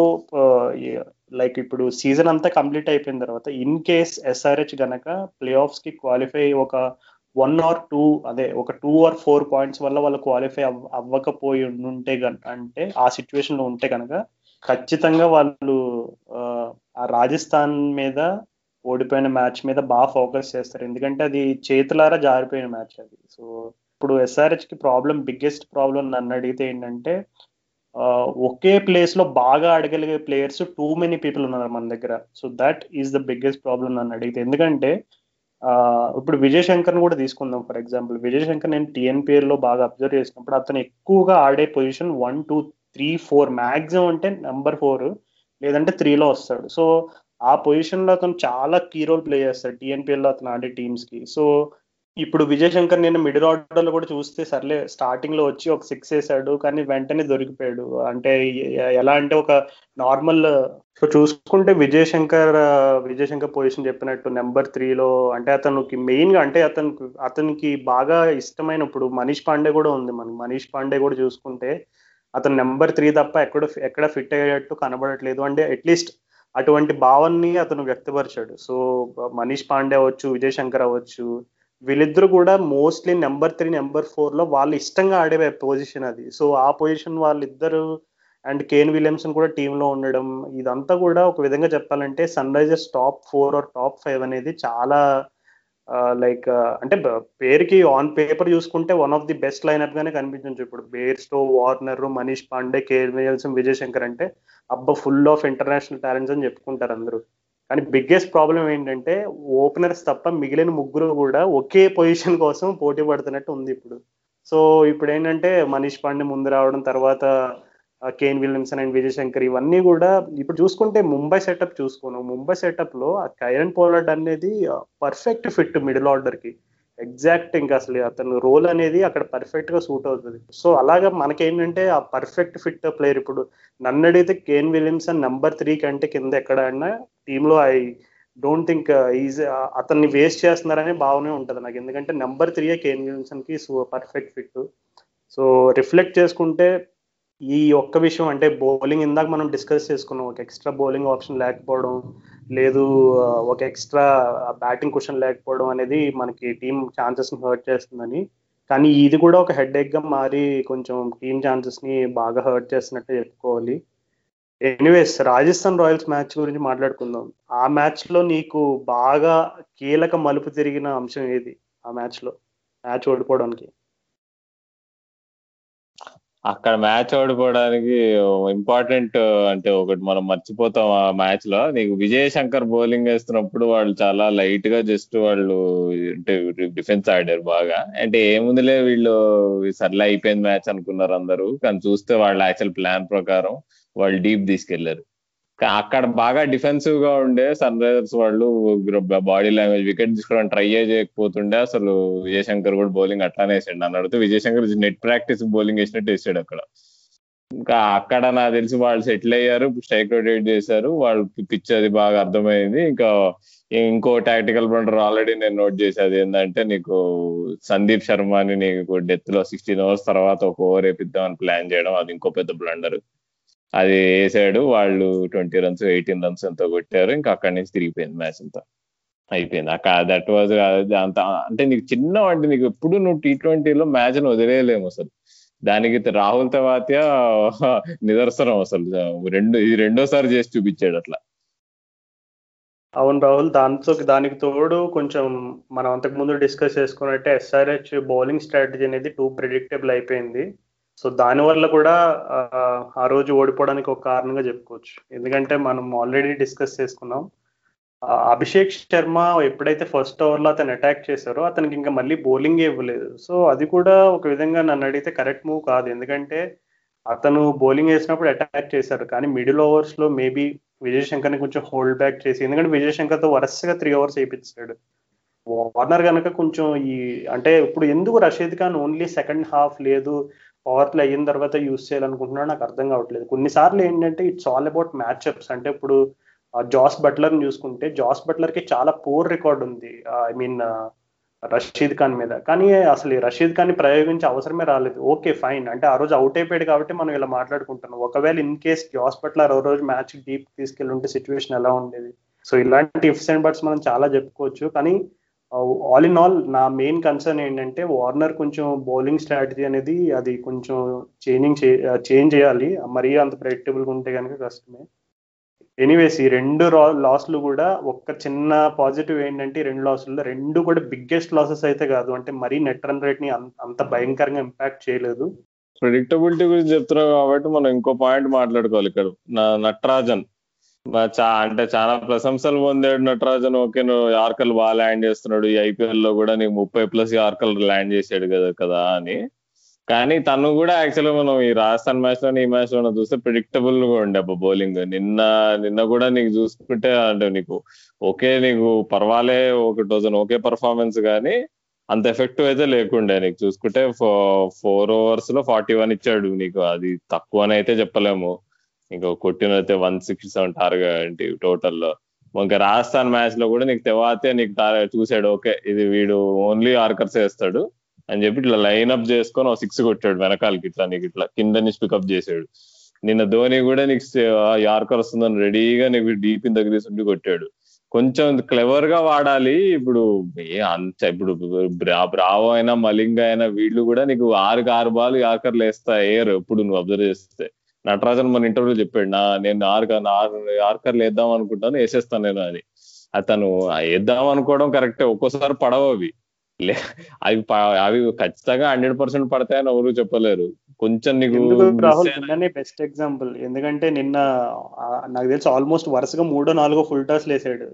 లైక్ ఇప్పుడు సీజన్ అంతా కంప్లీట్ అయిపోయిన తర్వాత ఇన్ కేస్ ఎస్ఆర్హెచ్ గనక ప్లే ఆఫ్స్కి క్వాలిఫై ఒక వన్ ఆర్ టూ అదే ఒక టూ ఆర్ ఫోర్ పాయింట్స్ వల్ల వాళ్ళు క్వాలిఫై అవ్వకపోయి ఉంటే అంటే ఆ సిచ్యువేషన్లో ఉంటే కనుక ఖచ్చితంగా వాళ్ళు ఆ రాజస్థాన్ మీద ఓడిపోయిన మ్యాచ్ మీద బాగా ఫోకస్ చేస్తారు. ఎందుకంటే అది చేతులారా జారిపోయిన మ్యాచ్ అది. సో ఇప్పుడు ఎస్ఆర్హెచ్కి ప్రాబ్లం బిగ్గెస్ట్ ప్రాబ్లం నన్ను అడిగితే ఏంటంటే ఒకే ప్లేస్లో బాగా ఆడగలిగే ప్లేయర్స్ టూ మెనీ పీపుల్ ఉన్నారు మన దగ్గర. So that is the biggest problem నన్ను అడిగితే. ఎందుకంటే ఇప్పుడు విజయ్ శంకర్ కూడా తీసుకుందాం ఫర్ ఎగ్జాంపుల్ విజయ్ శంకర్ నేను టీఎన్పిఎల్లో బాగా అబ్జర్వ్ చేసినప్పుడు అతను ఎక్కువగా ఆడే position one two three four maximum అంటే నెంబర్ ఫోర్ లేదంటే త్రీలో వస్తాడు. సో ఆ పొజిషన్లో అతను చాలా కీ రోల్ ప్లే చేస్తాడు టిఎన్పిఎల్లో అతను ఆడే టీమ్స్కి సో ఇప్పుడు విజయ్ శంకర్ నేను మిడిల్ ఆర్డర్లో కూడా చూస్తే సర్లే స్టార్టింగ్లో వచ్చి ఒక సిక్స్ వేసాడు కానీ వెంటనే దొరికిపోయాడు. అంటే ఎలా అంటే ఒక నార్మల్ సో చూసుకుంటే విజయ్ శంకర్ శంకర్ పొజిషన్ చెప్పినట్టు నెంబర్ త్రీలో అంటే అతనికి మెయిన్గా అంటే అతనికి అతనికి బాగా ఇష్టమైన ఇప్పుడు మనీష్ పాండే కూడా ఉంది. మనకి మనీష్ పాండే కూడా చూసుకుంటే అతను నెంబర్ త్రీ తప్ప ఎక్కడ ఎక్కడ ఫిట్ అయ్యేటట్టు కనబడట్లేదు. అంటే అట్లీస్ట్ అటువంటి భావాన్ని అతను వ్యక్తపరిచాడు. సో మనీష్ పాండే అవ్వచ్చు విజయ్ శంకర్ అవ్వచ్చు వీళ్ళిద్దరు కూడా మోస్ట్లీ నెంబర్ త్రీ నెంబర్ ఫోర్లో వాళ్ళు ఇష్టంగా ఆడే పొజిషన్ అది. సో ఆ పొజిషన్ వాళ్ళిద్దరు అండ్ కేన్ విలియమ్సన్ కూడా టీంలో ఉండడం ఇదంతా కూడా ఒక విధంగా చెప్పాలంటే Sunrisers top four or top five అనేది చాలా లైక్ అంటే పేరుకి ఆన్ పేపర్ చూసుకుంటే one of the best lineup గానే కనిపించవచ్చు ఇప్పుడు Bairstow Warner Manish Pandey KL Williamson Vijay Shankar అంటే అబ్బా ఫుల్ ఆఫ్ ఇంటర్నేషనల్ టాలెంట్స్ అని చెప్పుకుంటారు అందరూ. కానీ బిగ్గెస్ట్ ప్రాబ్లం ఏంటంటే ఓపెనర్స్ తప్ప మిగిలిన ముగ్గురు కూడా ఒకే పొజిషన్ కోసం పోటీ పడుతున్నట్టు ఉంది ఇప్పుడు. సో ఇప్పుడు ఏంటంటే మనీష్ పాండే ముందు రావడం తర్వాత Kane Williamson and Vijay Shankar ఇవన్నీ కూడా ఇప్పుడు చూసుకుంటే ముంబై సెటప్ చూసుకోను. ముంబై సెటప్లో ఆ కైరన్ పోలార్డ్ అనేది పర్ఫెక్ట్ ఫిట్ మిడిల్ ఆర్డర్కి. ఎగ్జాక్ట్ ఇంకా అసలు అతను రోల్ అనేది అక్కడ పర్ఫెక్ట్గా సూట్ అవుతుంది. సో అలాగా మనకేంటంటే ఆ పర్ఫెక్ట్ ఫిట్ ప్లేయర్ ఇప్పుడు నన్ను అడిగితే కేన్ విలియమ్సన్ నెంబర్ త్రీ కంటే కింద ఎక్కడ అన్నా టీంలో ఐ డోంట్ థింక్ ఈజీ అతన్ని వేస్ట్ చేస్తున్నారనే భావనే ఉంటుంది నాకు. ఎందుకంటే నెంబర్ త్రీయే కేన్ విలియమ్సన్కి పర్ఫెక్ట్ ఫిట్ సో రిఫ్లెక్ట్ చేసుకుంటే ఈ ఒక్క విషయం అంటే బౌలింగ్ ఇందాక మనం డిస్కస్ చేసుకున్నాం. ఒక ఎక్స్ట్రా బౌలింగ్ ఆప్షన్ లేకపోవడం లేదు ఒక ఎక్స్ట్రా బ్యాటింగ్ క్వశ్చన్ లేకపోవడం అనేది మనకి టీం ఛాన్సెస్ని హర్ట్ చేస్తుందని. కానీ ఇది కూడా ఒక హెడ్గా మారి కొంచెం టీం ఛాన్సెస్ని బాగా హర్ట్ చేస్తున్నట్టు చెప్పుకోవాలి. ఎనీవేస్ రాజస్థాన్ రాయల్స్ మ్యాచ్ గురించి మాట్లాడుకుందాం. ఆ మ్యాచ్లో నీకు బాగా కీలక మలుపు తిరిగిన అంశం ఏది? ఆ మ్యాచ్లో మ్యాచ్ ఓడిపోవడానికి. అక్కడ మ్యాచ్ ఓడిపోవడానికి ఇంపార్టెంట్ అంటే ఒకటి మనం మర్చిపోతాం ఆ మ్యాచ్లో నీకు విజయ్ శంకర్ బౌలింగ్ వేస్తున్నప్పుడు వాళ్ళు చాలా లైట్గా జస్ట్ వాళ్ళు అంటే డిఫెన్స్ ఆడారు బాగా. అంటే ఏముందిలే వీళ్ళు సర్లే అయిపోయింది మ్యాచ్ అనుకున్నారు అందరూ. కానీ చూస్తే వాళ్ళ యాక్చువల్ ప్లాన్ ప్రకారం వాళ్ళు డీప్ తీసుకెళ్ళారు. అక్కడ బాగా డిఫెన్సివ్గా ఉండే సన్ రైజర్స్ వాళ్ళు బాడీ లాంగ్వేజ్ వికెట్ తీసుకోవడం ట్రై చేయకపోతుండే అసలు విజయశంకర్ కూడా బౌలింగ్ అట్లానే వేసాడు. నన్ను అడిగితే విజయశంకర్ నెట్ ప్రాక్టీస్ బౌలింగ్ వేసినట్టు వేసాడు అక్కడ. ఇంకా అక్కడ నాకు తెలిసి వాళ్ళు సెటిల్ అయ్యారు స్ట్రైక్ రొటేట్ చేశారు వాళ్ళు పిచ్ అది బాగా అర్థమైంది. ఇంకా ఇంకో టాక్టికల్ బ్లండర్ ఆల్రెడీ నేను నోట్ చేసేది ఏంటంటే నీకు సందీప్ శర్మని నీకు డెత్లో సిక్స్టీన్ అవర్స్ తర్వాత ఒక ఓవర్ వేపిద్దామని ప్లాన్ చేయడం అది ఇంకో పెద్ద బ్లండర్ అది వేసాడు. వాళ్ళు ట్వంటీ రన్స్ ఎయిటీన్ రన్స్ ఎంతో కొట్టారు. ఇంకా అక్కడి నుంచి తిరిగిపోయింది మ్యాచ్ అంతా. అయిపోయింది. అక్కడ దట్ వాజ్ అంత అంటే నీకు చిన్న అంటే నీకు ఎప్పుడు నువ్వు టీ ట్వంటీలో మ్యాచ్ వదిలేయలేము అసలు. దానికి రాహుల్ తవాత్య [laughs] నిదర్శనం అసలు. రెండు ఇది రెండోసారి చేసి చూపించాడు అట్లా. అవును రాహుల్ దాంతో దానికి తోడు కొంచెం మనం అంతకు ముందు డిస్కస్ చేసుకున్నట్టే ఎస్ఆర్హెచ్ బౌలింగ్ స్ట్రాటజీ అనేది టూ ప్రిడిక్టబుల్ అయిపోయింది. సో దానివల్ల కూడా ఆ రోజు ఓడిపోవడానికి ఒక కారణంగా చెప్పుకోవచ్చు. ఎందుకంటే మనం ఆల్రెడీ డిస్కస్ చేసుకున్నాం. అభిషేక్ శర్మ ఎప్పుడైతే ఫస్ట్ ఓవర్లో అతను అటాక్ చేశారో అతనికి ఇంకా మళ్ళీ బౌలింగ్ ఇవ్వలేదు. సో అది కూడా ఒక విధంగా నన్ను అడిగితే కరెక్ట్ మూవ్ కాదు. ఎందుకంటే అతను బౌలింగ్ వేసినప్పుడు అటాక్ చేశారు. కానీ మిడిల్ ఓవర్స్లో మేబీ విజయ్ శంకర్ని కొంచెం హోల్డ్ బ్యాక్ చేసి ఎందుకంటే విజయ్ శంకర్తో వరుసగా త్రీ అవర్స్ వేయించాడు. వార్నర్ కనుక కొంచెం ఈ అంటే ఇప్పుడు ఎందుకు Rashid Khan only second half లేదు? పవర్ ప్లే అయిన తర్వాత యూస్ చేయాలనుకుంటున్నాడు నాకు అర్థం కావట్లేదు. కొన్నిసార్లు ఏంటంటే ఇట్స్ ఆల్ అబౌట్ మ్యాచ్అప్స్. అంటే ఇప్పుడు జాస్ బట్లర్ చూసుకుంటే జాస్ బట్లర్కి చాలా పూర్ రికార్డ్ ఉంది. ఐ మీన్ రషీద్ ఖాన్ మీద. కానీ అసలు రషీద్ ఖాన్ ప్రయోగించే అవసరమే రాలేదు. Okay fine. అంటే ఆ రోజు అవుట్ అయిపోయాడు కాబట్టి మనం ఇలా మాట్లాడుకుంటున్నాం. ఒకవేళ ఇన్ కేస్ జాస్ బట్లర్ ఆ రోజు మ్యాచ్ డీప్ తీసుకెళ్ళి ఉంటే సిచ్యువేషన్ ఎలా ఉండేది? సో ఇలాంటి ఇఫ్స్ అండ్ బట్స్ మనం చాలా చెప్పుకోవచ్చు. కానీ ఆల్ ఇన్ ఆల్ నా మెయిన్ కన్సర్న్ ఏంటంటే వార్నర్ కొంచెం బౌలింగ్ స్ట్రాటజీ అనేది అది కొంచెం చేంజింగ్ చేంజ్ uh, చేయాలి. మరీ అంత ప్రెడిక్టబుల్గా ఉంటే కనుక కష్టమే. ఎనీవేస్ ఈ రెండు లాస్లు కూడా ఒక్క చిన్న పాజిటివ్ ఏంటంటే రెండు లాసుల్లో రెండు కూడా బిగ్గెస్ట్ లాసెస్ అయితే కాదు. అంటే మరీ నెట్ రన్ రేట్ని అంత భయంకరంగా ఇంపాక్ట్ చేయలేదు. ప్రిడిక్టబిలిటీ గురించి చెప్తున్నావు కాబట్టి మనం ఇంకో పాయింట్ మాట్లాడుకోవాలి ఇక్కడ. నటరాజన్. అంటే చాలా ప్రశంసలు పొందాడు నటరాజన్. ఓకే నువ్వు యార్కర్లు బాగా ల్యాండ్ చేస్తున్నాడు. ఈ ఐపీఎల్లో కూడా నీకు ముప్పై ప్లస్ యార్కర్లు ల్యాండ్ చేసాడు కదా కదా అని. కానీ తను కూడా యాక్చువల్గా మనం ఈ రాజస్థాన్ మ్యాచ్లో ఈ మ్యాచ్లో చూస్తే ప్రిడిక్టబుల్గా ఉండే అబ్బా బౌలింగ్. నిన్న నిన్న కూడా నీకు చూసుకుంటే అంటే నీకు ఓకే నీకు పర్వాలే ఒక డజన్ ఓకే పర్ఫార్మెన్స్ కానీ అంత ఎఫెక్టివ్ అయితే లేకుండే నీకు. చూసుకుంటే ఫోర్ ఓవర్స్లో ఫార్టీ వన్ ఇచ్చాడు నీకు. అది తక్కువ అని అయితే చెప్పలేము. నీకు కొట్టినైతే వన్ సిక్స్టీ సెవెన్ టార్గెట్ టోటల్లో ఇంకా రాజస్థాన్ మ్యాచ్లో కూడా నీకు తెవాతే నీకు చూసాడు ఓకే ఇది వీడు ఓన్లీ ఆర్కర్స్ వేస్తాడు అని చెప్పి ఇట్లా లైన్ అప్ చేసుకొని ఒక సిక్స్ కొట్టాడు వెనకాలకి ఇట్లా నీకు ఇట్లా కింద నుంచి పికప్ చేసాడు. నిన్న ధోని కూడా నీకు యార్కర్ వస్తుందని రెడీగా నీకు డీప్ ఇన్ దగ్గర ఉండి కొట్టాడు. కొంచెం క్లెవర్గా వాడాలి ఇప్పుడు అంత ఇప్పుడు బ్రావో అయినా మలింగ అయినా వీళ్ళు కూడా నీకు ఆరుకి ఆరు బాల్ యార్కర్లు వేస్తా వేయరు ఎప్పుడు నువ్వు అబ్జర్వ్ చేస్తే. నటరాజన్ మన ఇంటర్వ్యూ చెప్పాడు నా నేను ఆరు ఆరు యార్కర్లు వేద్దాం అనుకుంటాను వేసేస్తాను నేను అని. అతను వేద్దాం అనుకోవడం కరెక్టే ఒక్కోసారి పడవ అవి. అవి అవి ఖచ్చితంగా హండ్రెడ్ పర్సెంట్ పడతాయని ఎవరు చెప్పలేరు. కొంచెం నీకు నిన్ననే బెస్ట్ ఎగ్జాంపుల్. ఎందుకంటే నిన్న నాకు తెలిసి ఆల్మోస్ట్ వరుసగా మూడో నాలుగో ఫుల్ టాస్ లేసాడు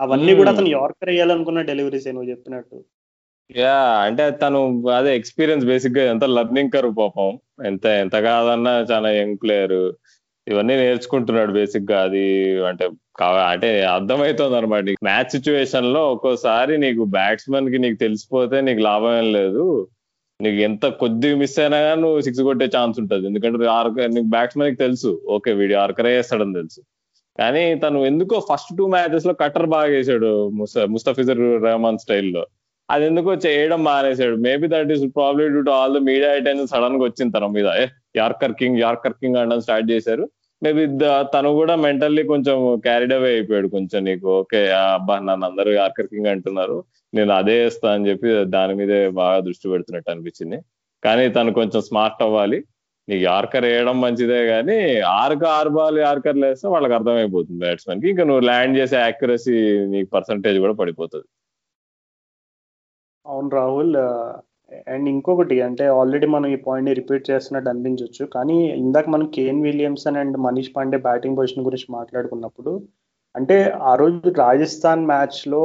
అవన్నీ కూడా అతను యార్కర్ వేయాలనుకున్న డెలివరీస్ నువ్వు చెప్పినట్టు. యా అంటే తను అదే ఎక్స్పీరియన్స్ బేసిక్గా ఎంత లర్నింగ్ కరు పాపం. ఎంత ఎంత కాదన్నా చాలా యంగ్ ప్లేయర్ ఇవన్నీ నేర్చుకుంటున్నాడు బేసిక్గా. అది అంటే అంటే అర్థమవుతుంది అనమాట మ్యాచ్ సిచ్యువేషన్లో ఒక్కోసారి నీకు బ్యాట్స్మెన్కి నీకు తెలిసిపోతే నీకు లాభం ఏం లేదు. నీకు ఎంత కొద్దిగా మిస్ అయినా కానీ నువ్వు సిక్స్ కొట్టే ఛాన్స్ ఉంటుంది. ఎందుకంటే ఆర్క నీకు బ్యాట్స్మెన్కి తెలుసు. ఓకే వీడియో ఆర్కరే వేస్తాడని తెలుసు. కానీ తను ఎందుకో ఫస్ట్ టూ మ్యాచెస్లో కట్టర్ బాగా వేసాడు ముస్తఫిజర్ రెహమాన్ స్టైల్లో అది ఎందుకో చేయడం మానేసాడు maybe that is probably due to all the media attention సడన్గా వచ్చింది తన మీద. యార్కర్ కింగ్ యార్కర్ కింగ్ అనడం స్టార్ట్ చేశారు. మేబీ తను కూడా మెంటల్లీ కొంచెం క్యారీడ్ అవే అయిపోయాడు కొంచెం నీకు. ఓకే అబ్బా నన్ను అందరూ యార్కర్ కింగ్ అంటున్నారు. నేను అదే వేస్తా అని చెప్పి దాని మీదే బాగా దృష్టి పెడుతున్నట్టు అనిపించింది. కానీ తను కొంచెం స్మార్ట్ అవ్వాలి. నీకు యార్కర్ వేయడం మంచిదే కానీ ఆర్క ఆరు బాల్ యార్కర్ వేస్తే వాళ్ళకి అర్థమైపోతుంది బ్యాట్స్మెన్కి. ఇంకా నువ్వు ల్యాండ్ చేసే యాక్యురసీ నీకు పర్సంటేజ్ కూడా పడిపోతుంది. అవును రాహుల్ అండ్ ఇంకొకటి అంటే ఆల్రెడీ మనం ఈ పాయింట్ రిపీట్ చేస్తున్నట్టు అనిపించవచ్చు కానీ ఇందాక మనం Kane Williamson and Manish Pandey batting position గురించి మాట్లాడుకున్నప్పుడు అంటే ఆ రోజు రాజస్థాన్ మ్యాచ్లో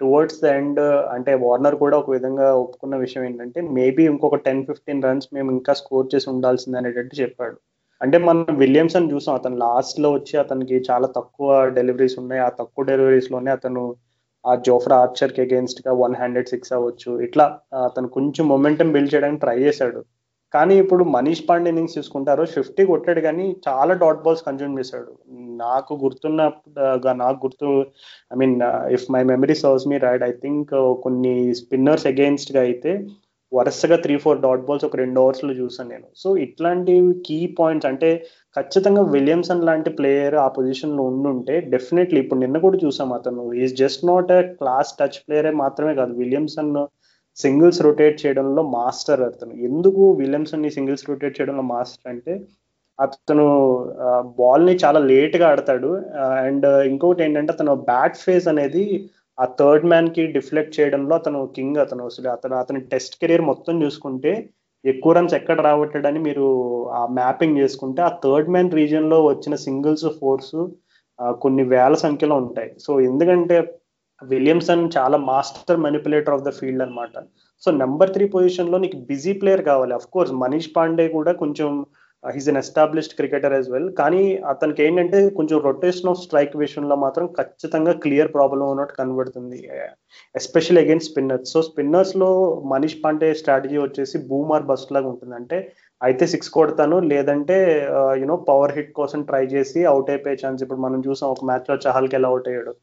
టువర్డ్స్ ద ఎండ్ అంటే వార్నర్ కూడా ఒక విధంగా ఒప్పుకున్న విషయం ఏంటంటే మేబీ ఇంకొక టెన్ ఫిఫ్టీన్ రన్స్ మేము ఇంకా స్కోర్ చేసి ఉండాల్సింది అనేటట్టు చెప్పాడు. అంటే మనం విలియమ్సన్ చూసాం అతను లాస్ట్లో వచ్చి అతనికి చాలా తక్కువ డెలివరీస్ ఉన్నాయి. ఆ తక్కువ డెలివరీస్లోనే అతను ఆ జోఫ్రా ఆర్చర్కి అగేన్స్ట్గా వన్ హండ్రెడ్ సిక్స్ అవ్వచ్చు. ఇట్లా అతను కొంచెం మొమెంటం బిల్డ్ చేయడానికి ట్రై చేశాడు. కానీ ఇప్పుడు మనీష్ పాండే ఇన్నింగ్స్ చూసుకుంటారు ఫిఫ్టీ కొట్టాడు కానీ చాలా డాట్ బాల్స్ కన్జ్యూమ్ చేశాడు. నాకు గుర్తున్న నాకు గుర్తు I mean if my memory serves me ride I think కొన్ని స్పిన్నర్స్ అగేన్స్ట్గా అయితే వరుసగా త్రీ ఫోర్ డాట్ బాల్స్ ఒక రెండు ఓవర్స్లో చూసాను నేను. సో ఇట్లాంటి కీ పాయింట్స్ అంటే ఖచ్చితంగా విలియమ్సన్ లాంటి ప్లేయర్ ఆ పొజిషన్లో ఉండుంటే డెఫినెట్లీ ఇప్పుడు నిన్న కూడా చూసాం అతను. Is just not a class touch ప్లేయరే మాత్రమే కాదు. విలియమ్సన్ సింగిల్స్ రొటేట్ చేయడంలో మాస్టర్ అతను. ఎందుకు విలియమ్సన్ని సింగిల్స్ రొటేట్ చేయడంలో మాస్టర్ అంటే అతను బాల్ని చాలా లేట్గా ఆడతాడు. అండ్ ఇంకొకటి ఏంటంటే అతను బ్యాట్ ఫేస్ అనేది ఆ థర్డ్ మ్యాన్కి డిఫ్లెక్ట్ చేయడంలో అతను కింగ్ అతను. అసలు అతను అతని టెస్ట్ కెరీర్ మొత్తం చూసుకుంటే ఎక్కువ రన్స్ ఎక్కడ రావట్టాడని మీరు ఆ మ్యాపింగ్ చేసుకుంటే ఆ థర్డ్ మ్యాన్ రీజియన్లో వచ్చిన సింగిల్స్ ఫోర్స్ కొన్ని వేల సంఖ్యలో ఉంటాయి. సో ఎందుకంటే విలియమ్సన్ చాలా master manipulator of the field అనమాట సో నెంబర్ త్రీ పొజిషన్లో నీకు బిజీ ప్లేయర్ కావాలి. అఫ్ కోర్స్ మనీష్ పాండే కూడా కొంచెం he's an established cricketer as well కానీ అతనికి ఏంటంటే కొంచెం రొటేషన్ ఆఫ్ స్ట్రైక్ విషయంలో మాత్రం ఖచ్చితంగా క్లియర్ ప్రాబ్లం ఉన్నట్టు కనబడుతుంది ఎస్పెషల్ అగైన్స్ స్పిన్నర్స్ సో స్పిన్నర్స్లో మనీష్ పాండే స్ట్రాటజీ వచ్చేసి బూమార్ బస్ట్ లాగా ఉంటుంది. అంటే అయితే సిక్స్ కొడతాను లేదంటే యునో పవర్ హిట్ కోసం ట్రై చేసి అవుట్ అయిపోయే ఛాన్స్ ఇప్పుడు మనం చూసాం ఒక మ్యాచ్లో చహల్కి ఎలా అవుట్ అయ్యాడు.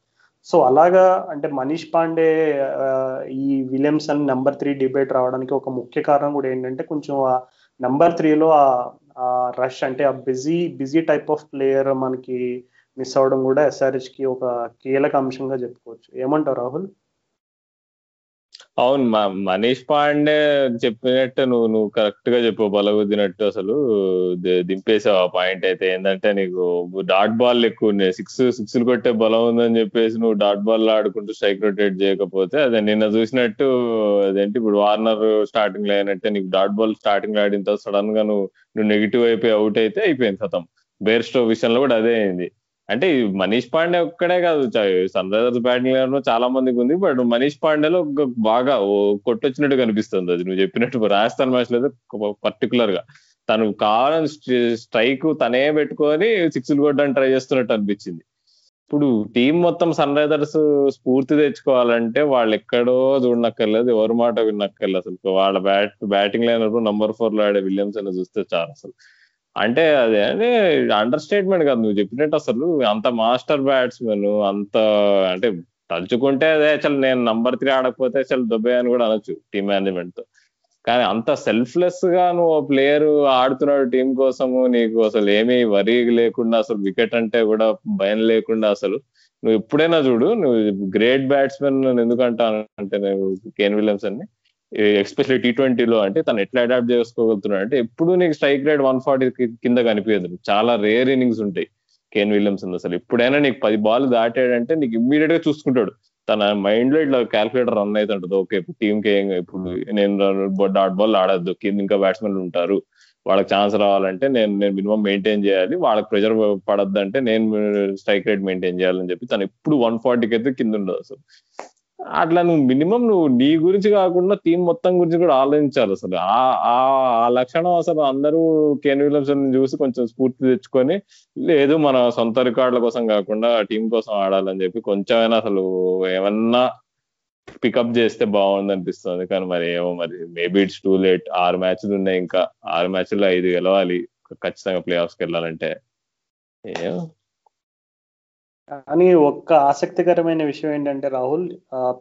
సో అలాగా అంటే మనీష్ పాండే uh, ఈ విలియమ్సన్ నెంబర్ త్రీ డిబేట్ రావడానికి ఒక ముఖ్య కారణం కూడా ఏంటంటే కొంచెం ఆ నెంబర్ త్రీలో ఆ రష్ అంటే ఆ busy busy type of player మనకి మిస్ అవడం కూడా ఎస్ఆర్హెచ్కి ఒక కీలక అంశంగా చెప్పుకోవచ్చు. ఏమంటావు రాహుల్? అవును మనీష్ పాండే చెప్పినట్టు నువ్వు నువ్వు కరెక్ట్గా చెప్పు బలగుద్దినట్టు అసలు దింపేసావు ఆ పాయింట్ అయితే. ఏంటంటే నీకు డాట్ బాల్ ఎక్కువ ఉన్నాయి సిక్స్ సిక్స్ కొట్టే బలం ఉందని చెప్పేసి నువ్వు డాట్ బాల్ ఆడుకుంటూ స్ట్రైక్ రొటేట్ చేయకపోతే అదే నిన్న చూసినట్టు అదేంటి ఇప్పుడు వార్నర్ స్టార్టింగ్లో అయినట్టే నీకు డాట్ బాల్ స్టార్టింగ్లో ఆడిన తర్వాత సడన్గా నువ్వు నువ్వు నెగిటివ్ అయిపోయి అవుట్ అయితే అయిపోయింది సతం. బేర్ స్టో విషయంలో కూడా అదే అయింది. అంటే మనీష్ పాండే ఒక్కడే కాదు సన్ రైజర్స్ బ్యాటింగ్ చాలా మందికి ఉంది బట్ మనీష్ పాండేలో బాగా కొట్టొచ్చినట్టు కనిపిస్తుంది అది నువ్వు చెప్పినట్టు. రాజస్థాన్ మ్యాచ్ లేదు పర్టికులర్గా తను కావాలని స్ట్రైక్ తనే పెట్టుకొని సిక్స్లు కొట్టడానికి ట్రై చేస్తున్నట్టు అనిపించింది. ఇప్పుడు టీం మొత్తం సన్ రైజర్స్ స్ఫూర్తి తెచ్చుకోవాలంటే వాళ్ళు ఎక్కడో చూడనక్కర్లేదు ఎవరి మాట విన్నక్కర్లేదు అసలు. వాళ్ళ బ్యాట్ బ్యాటింగ్ లైనప్పుడు నంబర్ ఫోర్లో ఆడే విలియమ్స్ అని చూస్తే చాలు అసలు. అంటే అదే అంటే అండర్ స్టేట్మెంట్ కాదు నువ్వు చెప్పినట్టు అసలు. అంత మాస్టర్ బ్యాట్స్మెన్ అంత అంటే తలుచుకుంటే అదే అసలు నేను నంబర్ త్రీ ఆడకపోతే అసలు దుబ్బే అని కూడా అనొచ్చు టీమ్ మేనేజ్మెంట్తో. కానీ అంత సెల్ఫ్లెస్గా నువ్వు ప్లేయర్ ఆడుతున్నాడు టీం కోసము నీకు అసలు ఏమీ వరీ లేకుండా అసలు వికెట్ అంటే కూడా భయం లేకుండా అసలు నువ్వు ఎప్పుడైనా చూడు నువ్వు గ్రేట్ బ్యాట్స్మెన్ ఎందుకంటా అంటే నేను కేన్ విలియమ్స్ అని ఎస్పెషల్లీ టీ ట్వంటీలో అంటే తను ఎట్లా అడాప్ట్ చేసుకోగలుగుతున్నాడు అంటే ఎప్పుడు నీకు స్ట్రైక్ రేట్ వన్ ఫార్టీ కింద కనిపించదు. చాలా రేర్ ఇన్నింగ్స్ ఉంటాయి కేన్ విలియమ్స్ అసలు. ఎప్పుడైనా నీకు పది బాల్ దాటాడంటే నీకు ఇమ్మీడియట్గా చూసుకుంటాడు. తన మైండ్లో ఇట్లా క్యాల్కులేటర్ రన్ అవుతుంటది. ఓకే ఇప్పుడు టీమ్కి ఇప్పుడు నేను డాట్ బాల్ ఆడద్దు. కింద ఇంకా బ్యాట్స్మెన్ ఉంటారు. వాళ్ళకి ఛాన్స్ రావాలంటే నేను నేను మినిమం మెయింటైన్ చేయాలి. వాళ్ళకి ప్రెషర్ పడద్దు అంటే నేను స్ట్రైక్ రేట్ మెయింటైన్ చేయాలని చెప్పి తను ఎప్పుడు వన్ ఫార్టీకి అయితే కింద ఉండదు అసలు. అట్లా నువ్వు మినిమం నువ్వు నీ గురించి కాకుండా టీం మొత్తం గురించి కూడా ఆలోచించాలి అసలు. ఆ ఆ లక్షణం అసలు అందరూ కేన్ విలియమ్సన్ చూసి కొంచెం స్ఫూర్తి తెచ్చుకొని లేదు మన సొంత రికార్డుల కోసం కాకుండా టీం కోసం ఆడాలని చెప్పి కొంచెమైనా అసలు ఏమన్నా పికప్ చేస్తే బాగుంది అనిపిస్తుంది. కానీ మరి ఏమో మరి మేబీ ఇట్స్ టూ లేట్ ఆరు మ్యాచ్లు ఉన్నాయి ఇంకా. ఆరు మ్యాచ్లు ఐదు గెలవాలి. ఖచ్చితంగా ప్లే ఆఫ్స్కి వెళ్ళాలంటే. ఏమో. కానీ ఒక్క ఆసక్తికరమైన విషయం ఏంటంటే రాహుల్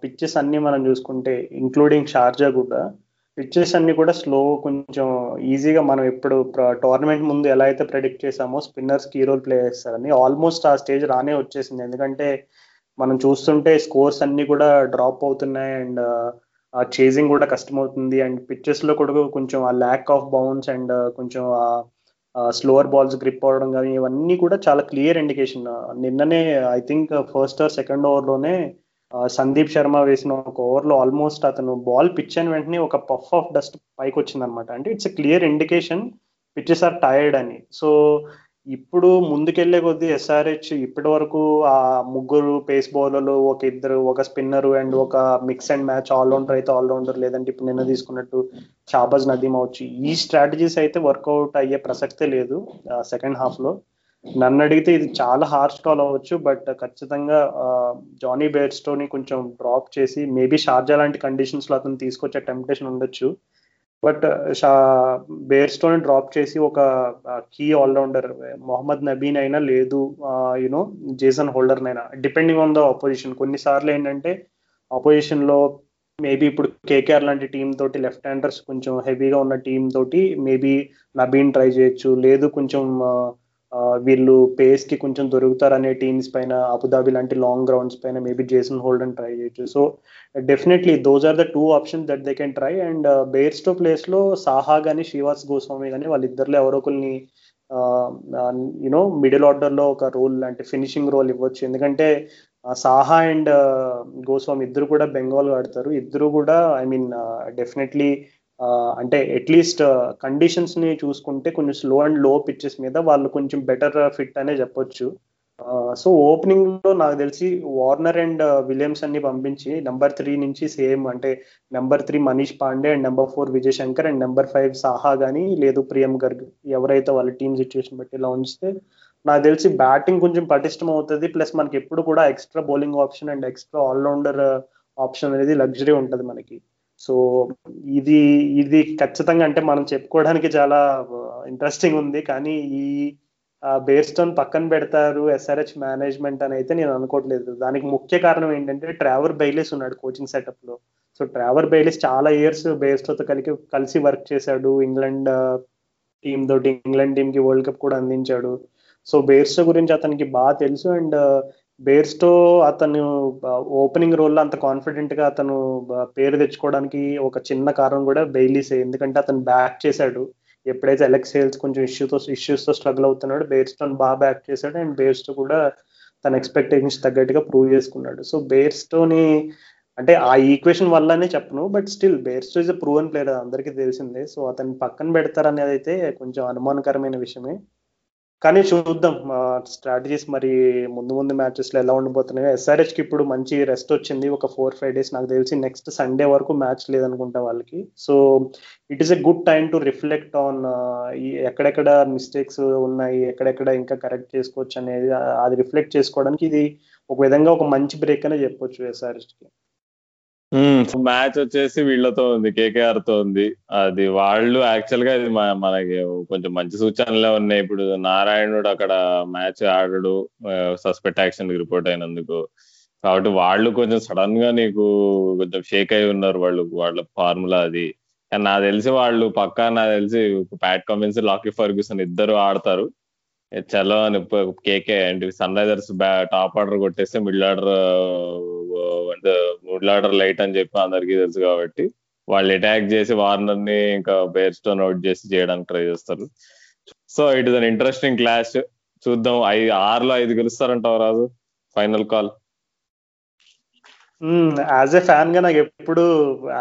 పిచ్చెస్ అన్ని మనం చూసుకుంటే ఇంక్లూడింగ్ షార్జా కూడా పిచ్చెస్ అన్ని కూడా స్లో కొంచెం ఈజీగా మనం ఎప్పుడు టోర్నమెంట్ ముందు ఎలా అయితే ప్రెడిక్ట్ చేసామో స్పిన్నర్స్ కీ రోల్ ప్లే చేస్తారని ఆల్మోస్ట్ ఆ స్టేజ్ రానే వచ్చేసింది. ఎందుకంటే మనం చూస్తుంటే స్కోర్స్ అన్ని కూడా డ్రాప్ అవుతున్నాయి అండ్ ఆ చేజింగ్ కూడా కష్టమవుతుంది అండ్ పిచ్చెస్లో కూడా కొంచెం ఆ ల్యాక్ ఆఫ్ బౌన్స్ అండ్ కొంచెం స్లోవర్ బాల్స్ గ్రిప్ అవడం కానీ ఇవన్నీ కూడా చాలా క్లియర్ ఇండికేషన్ నిన్ననే I think first over second ఓవర్లోనే సందీప్ శర్మ వేసిన ఒక ఓవర్లో ఆల్మోస్ట్ అతను బాల్ పిచ్ అని వెంటనే ఒక పఫ్ ఆఫ్ డస్ట్ పైకి వచ్చింది అనమాట అంటే it's clear indication pitches are tired అని. సో ఇప్పుడు ముందుకెళ్ళే కొద్దీ ఎస్ఆర్హెచ్ ఇప్పటి వరకు ఆ ముగ్గురు పేస్ బౌలర్లు ఒక ఇద్దరు ఒక స్పిన్నర్ అండ్ ఒక మిక్స్ అండ్ మ్యాచ్ ఆల్రౌండర్ అయితే ఆల్రౌండర్ లేదంటే ఇప్పుడు నిన్న తీసుకున్నట్టు షాబాజ్ నదీమ్ అవచ్చు. ఈ స్ట్రాటజీస్ అయితే వర్కౌట్ అయ్యే ప్రసక్తే లేదు సెకండ్ హాఫ్లో. నన్ను అడిగితే ఇది చాలా హార్ష్ కాల్ అవ్వచ్చు బట్ ఖచ్చితంగా జానీ బేర్స్టోని కొంచెం డ్రాప్ చేసి మేబీ షార్జా లాంటి కండిషన్స్లో అతను తీసుకొచ్చే టెంప్టేషన్ ఉండొచ్చు. బట్ బేర్స్టోన్ డ్రాప్ చేసి ఒక కీ ఆల్రౌండర్ మొహమ్మద్ నబీన్ అయినా లేదు యునో జేసన్ హోల్డర్ అయినా డిపెండింగ్ ఆన్ ద ఆపోజిషన్ కొన్నిసార్లు ఏంటంటే ఆపోజిషన్లో మేబీ ఇప్పుడు కేకేఆర్ లాంటి టీం తోటి లెఫ్ట్ హ్యాండర్స్ కొంచెం హెవీగా ఉన్న టీం తోటి మేబీ నబీన్ ట్రై చేయొచ్చు. లేదు కొంచెం వీళ్ళు పేస్కి కొంచెం దొరుకుతారనే టీమ్స్ పైన అబుదాబి లాంటి లాంగ్ గ్రౌండ్స్ పైన మేబీ జేసన్ హోల్డన్ ట్రై చేయొచ్చు. So definitely those are the two options that they can try and Bairstow ప్లేస్లో సాహా కానీ శ్రీవాస్ గోస్వామి కానీ వాళ్ళిద్దరిలో ఎవరో ఒకరిని యునో మిడిల్ ఆర్డర్లో ఒక రోల్ అంటే ఫినిషింగ్ రోల్ ఇవ్వచ్చు. ఎందుకంటే సాహా అండ్ గోస్వామి ఇద్దరు కూడా బెంగాల్ ఆడతారు. ఇద్దరు కూడా ఐ మీన్ డెఫినెట్లీ అంటే అట్లీస్ట్ కండిషన్స్ని చూసుకుంటే కొంచెం స్లో అండ్లో పిచ్చెస్ మీద వాళ్ళు కొంచెం బెటర్ ఫిట్ అనే చెప్పొచ్చు. సో ఓపెనింగ్లో నాకు తెలిసి వార్నర్ అండ్ విలియమ్స్ అన్ని పంపించి నెంబర్ త్రీ నుంచి సేమ్ అంటే number three Manish Pandey and number four Vijay Shankar and number five Saha గానీ లేదు ప్రియం గర్గ్ ఎవరైతే వాళ్ళ టీమ్ సిచ్యువేషన్ బట్టి ఇలా ఉంచితే నాకు తెలిసి బ్యాటింగ్ కొంచెం పటిష్టం అవుతుంది. ప్లస్ మనకి ఎప్పుడు కూడా extra bowling option and extra allrounder option అనేది లగ్జరీ ఉంటుంది మనకి. సో ఇది ఇది ఖచ్చితంగా అంటే మనం చెప్పుకోవడానికి చాలా ఇంట్రెస్టింగ్ ఉంది. కానీ ఈ బేర్స్టోన్ పక్కన పెడతారు ఎస్ఆర్హెచ్ మేనేజ్మెంట్ అని అయితే నేను అనుకోవట్లేదు. దానికి ముఖ్య కారణం ఏంటంటే ట్రావర్ బైలిస్ ఉన్నాడు కోచింగ్ సెటప్లో. సో ట్రావర్ బైలిస్ చాలా ఇయర్స్ బేర్స్టోతో కలిసి కలిసి వర్క్ చేశాడు. ఇంగ్లాండ్ టీమ్ తోటి ఇంగ్లాండ్ టీమ్కి వరల్డ్ కప్ కూడా అందించాడు. సో బేర్స్టో గురించి అతనికి బాగా తెలుసు. అండ్ బేర్స్టో అతను ఓపెనింగ్ రోల్లో అంత కాన్ఫిడెంట్గా అతను పేరు తెచ్చుకోవడానికి ఒక చిన్న కారణం కూడా బెయిలీసే ఎందుకంటే అతను బ్యాక్ చేశాడు. ఎప్పుడైతే ఎలక్స్ సేల్స్ కొంచెం ఇష్యూతో ఇష్యూస్తో స్ట్రగుల్ అవుతున్నాడు బేర్స్టోన్ బాగా బ్యాక్ చేశాడు. అండ్ బేర్స్టో కూడా తన ఎక్స్పెక్టేషన్స్ తగ్గట్టుగా ప్రూవ్ చేసుకున్నాడు. సో బేర్స్టోని అంటే ఆ ఈక్వేషన్ వల్లనే చెప్పను. But still Bairstow is proven player అందరికీ తెలిసిందే. సో అతన్ని పక్కన పెడతారనేది అయితే కొంచెం అనుమానకరమైన విషయమే. కానీ చూద్దాం. స్ట్రాటజీస్ మరి ముందు ముందు మ్యాచెస్లో ఎలా ఉండబోతున్నాయో ఎస్ఆర్హెచ్కి ఇప్పుడు మంచి రెస్ట్ వచ్చింది. ఒక ఫోర్ ఫైవ్ డేస్ నాకు తెలిసి నెక్స్ట్ సండే వరకు మ్యాచ్ లేదనుకుంటా వాళ్ళకి. So it is a good time to reflect on ఎక్కడెక్కడ మిస్టేక్స్ ఉన్నాయి ఎక్కడెక్కడ ఇంకా కరెక్ట్ చేసుకోవచ్చు అనేది అది రిఫ్లెక్ట్ చేసుకోవడానికి ఇది ఒక విధంగా ఒక మంచి బ్రేక్ అనే చెప్పొచ్చు ఎస్ఆర్హెచ్కి. మ్యాచ్ వచ్చేసి వీళ్ళతో ఉంది కేకేఆర్తో ఉంది. అది వాళ్ళు యాక్చువల్గా ఇది మనకి కొంచెం మంచి సూచనలే ఉన్నాయి. ఇప్పుడు నారాయణుడు అక్కడ మ్యాచ్ ఆడడు సస్పెక్ట్ యాక్షన్ రిపోర్ట్ అయినందుకు. కాబట్టి వాళ్ళు కొంచెం సడన్గా నీకు కొంచెం షేక్ అయి ఉన్నారు వాళ్ళు వాళ్ళ ఫార్ములా అది. కానీ నాకు తెలిసి వాళ్ళు పక్కా నాకు తెలిసి ప్యాట్ కమిన్స్ లాకీ ఫర్గ్యూసన్ ఇద్దరు ఆడతారు. చలో అని KK and Sunrisers top order కొట్టేస్తే middle order middle order light అని చెప్పి అందరికీ తెలుసు కాబట్టి వాళ్ళు అటాక్ చేసి వార్నర్ని ఇంకా బేర్ స్టోన్ అవుట్ చేసి చేయడానికి ట్రై చేస్తారు. So it is an interesting clash చూద్దాం. ఐదు ఆరులో ఐదు గెలుస్తారంటావు Raju final call as a ఫ్యాన్గా నాకు ఎప్పుడు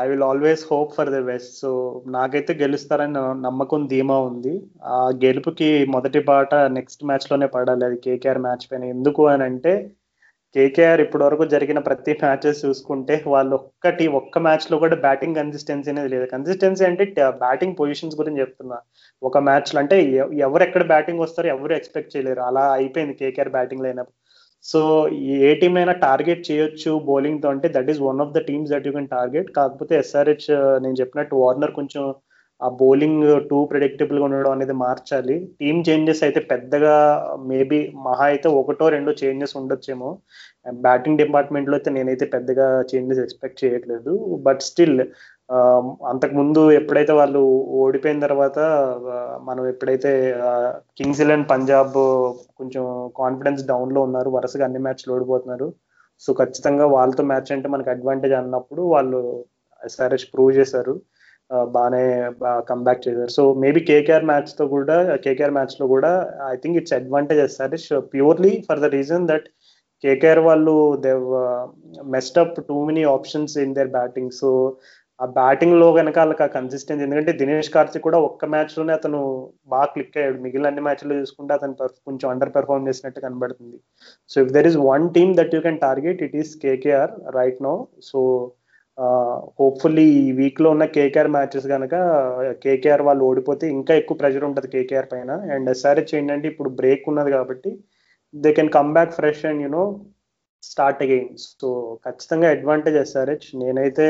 I will always hope for the best so నాకైతే గెలుస్తారని నమ్మకం ధీమా ఉంది. ఆ గెలుపుకి మొదటి పాట నెక్స్ట్ మ్యాచ్లోనే పడాలి. అది కేకేఆర్ మ్యాచ్ పైన. ఎందుకు అని అంటే కేకేఆర్ ఇప్పటి వరకు జరిగిన ప్రతి మ్యాచెస్ చూసుకుంటే వాళ్ళు ఒక్కటి ఒక్క మ్యాచ్లో కూడా బ్యాటింగ్ కన్సిస్టెన్సీ అనేది లేదు. కన్సిస్టెన్సీ అంటే బ్యాటింగ్ పొజిషన్స్ గురించి చెప్తున్నా. ఒక మ్యాచ్లో అంటే ఎవరు ఎక్కడ బ్యాటింగ్ వస్తారో ఎవరు ఎక్స్పెక్ట్ చేయలేరు. అలా అయిపోయింది కేకేఆర్ బ్యాటింగ్ లేనప్పుడు సో ఏ టీం అయినా టార్గెట్ చేయొచ్చు బౌలింగ్తో అంటే that is one of the teams that you can target కాకపోతే ఎస్ఆర్హెచ్ uh, నేను చెప్పినట్టు వార్నర్ కొంచెం ఆ బౌలింగ్ టూ ప్రిడిక్టబుల్గా ఉండడం అనేది మార్చాలి. టీమ్ చేంజెస్ అయితే పెద్దగా మేబీ మహా అయితే ఒకటో రెండో చేంజెస్ ఉండొచ్చేమో. బ్యాటింగ్ డిపార్ట్మెంట్లో అయితే నేనైతే పెద్దగా చేంజెస్ ఎక్స్పెక్ట్ చేయట్లేదు. బట్ స్టిల్ అంతకు ముందు ఎప్పుడైతే వాళ్ళు ఓడిపోయిన తర్వాత మనం ఎప్పుడైతే కింగ్స్ ఇలెవన్ పంజాబ్ కొంచెం కాన్ఫిడెన్స్ డౌన్లో ఉన్నారు వరుసగా అన్ని మ్యాచ్లు ఓడిపోతున్నారు. సో ఖచ్చితంగా వాళ్ళతో మ్యాచ్ అంటే మనకి అడ్వాంటేజ్ అన్నప్పుడు వాళ్ళు ఎస్ఆర్ఎస్ ప్రూవ్ చేశారు. బాగానే కంబ్యాక్ చేశారు. సో మేబీ కేకేఆర్ మ్యాచ్తో కూడా కేకేఆర్ మ్యాచ్లో కూడా I think it's advantage SRS purely for the reason that KKR వాళ్ళు they've messed up up too many options in their batting so ఆ బ్యాటింగ్లో కనుక ఆ కన్సిస్టెన్సీ ఎందుకంటే దినేష్ కార్తిక్ కూడా ఒక్క మ్యాచ్లోనే అతను బాగా క్లిక్ అయ్యాడు. మిగిలిన అన్ని మ్యాచ్లో చూసుకుంటే అతను కొంచెం అండర్ పెర్ఫార్మ్ చేసినట్టు కనబడుతుంది. So if there is one team that you can target it is KKR right no so hopefully ఈ వీక్లో ఉన్న కేకేఆర్ మ్యాచెస్ కనుక కేకేఆర్ వాళ్ళు ఓడిపోతే ఇంకా ఎక్కువ ప్రెషర్ ఉంటుంది కేకేఆర్ పైన. అండ్ ఎస్ఆర్హెచ్ ఏంటంటే ఇప్పుడు బ్రేక్ ఉన్నది కాబట్టి they can come back fresh and you know start again so ఖచ్చితంగా అడ్వాంటేజ్ ఎస్ఆర్హెచ్ నేనైతే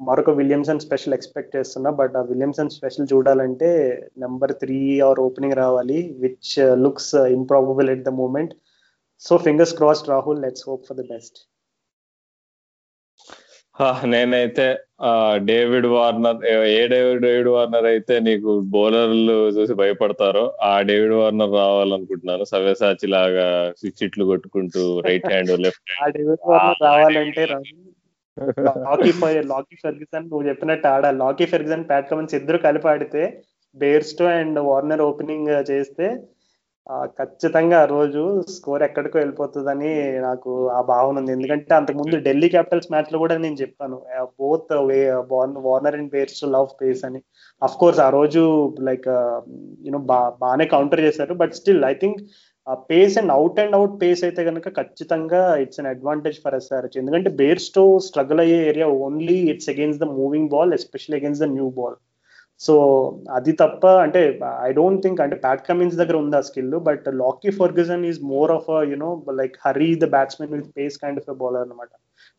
మరొక విలియమ్సన్ స్పెషల్ ఎక్స్పెక్ట్ చేస్తున్నా బట్ ఆ విలియమ్సన్ స్పెషల్ చూడాలంటే నెంబర్ త్రీ ఆర్ ఓపెనింగ్ రావాలి which looks improbable at the moment so fingers crossed Rahul let's hope for the best నేనైతే David Warner ఏ David David Warner అయితే నీకు బౌలర్లు చూసి భయపడతారో ఆ డేవిడ్ వార్నర్ రావాలనుకుంటున్నాను. సవ్యసాచి లాగా స్విచ్ ఇట్లు కొట్టుకుంటూ రైట్ హ్యాండ్ లెఫ్ట్ హ్యాండ్ రావాలంటే లాకీ లాకీ ఫెర్గ్యూసన్ నువ్వు చెప్పినట్టు ఆడ. లాకీ ఫెర్గ్యూసన్ ప్యాట్ కమన్స్ ఇద్దరు కలిపి ఆడితే బేర్స్టో అండ్ వార్నర్ ఓపెనింగ్ చేస్తే ఖచ్చితంగా ఆ రోజు స్కోర్ ఎక్కడికో వెళ్ళిపోతుందని నాకు ఆ భావన ఉంది. ఎందుకంటే అంతకుముందు ఢిల్లీ క్యాపిటల్స్ మ్యాచ్లో కూడా నేను చెప్పాను both way Warner and Bairstow love pace అని. అఫ్ కోర్స్ ఆ రోజు లైక్ యూనో బా బాగానే కౌంటర్ చేశారు బట్ స్టిల్ ఐ థింక్ ఆ pace and out and out pace అయితే కనుక ఖచ్చితంగా it's an advantage for SRH ఎందుకంటే బేర్స్టో స్ట్రగుల్ అయ్యే area only it's against the moving ball especially against the new ball so అది తప్ప అంటే ఐ డోంట్ థింక్ అంటే ప్యాట్ కమిన్స్ దగ్గర ఉంది ఆ skill but Lockie Ferguson is more of you know like hurry the batsmen with pace kind of bowler అనమాట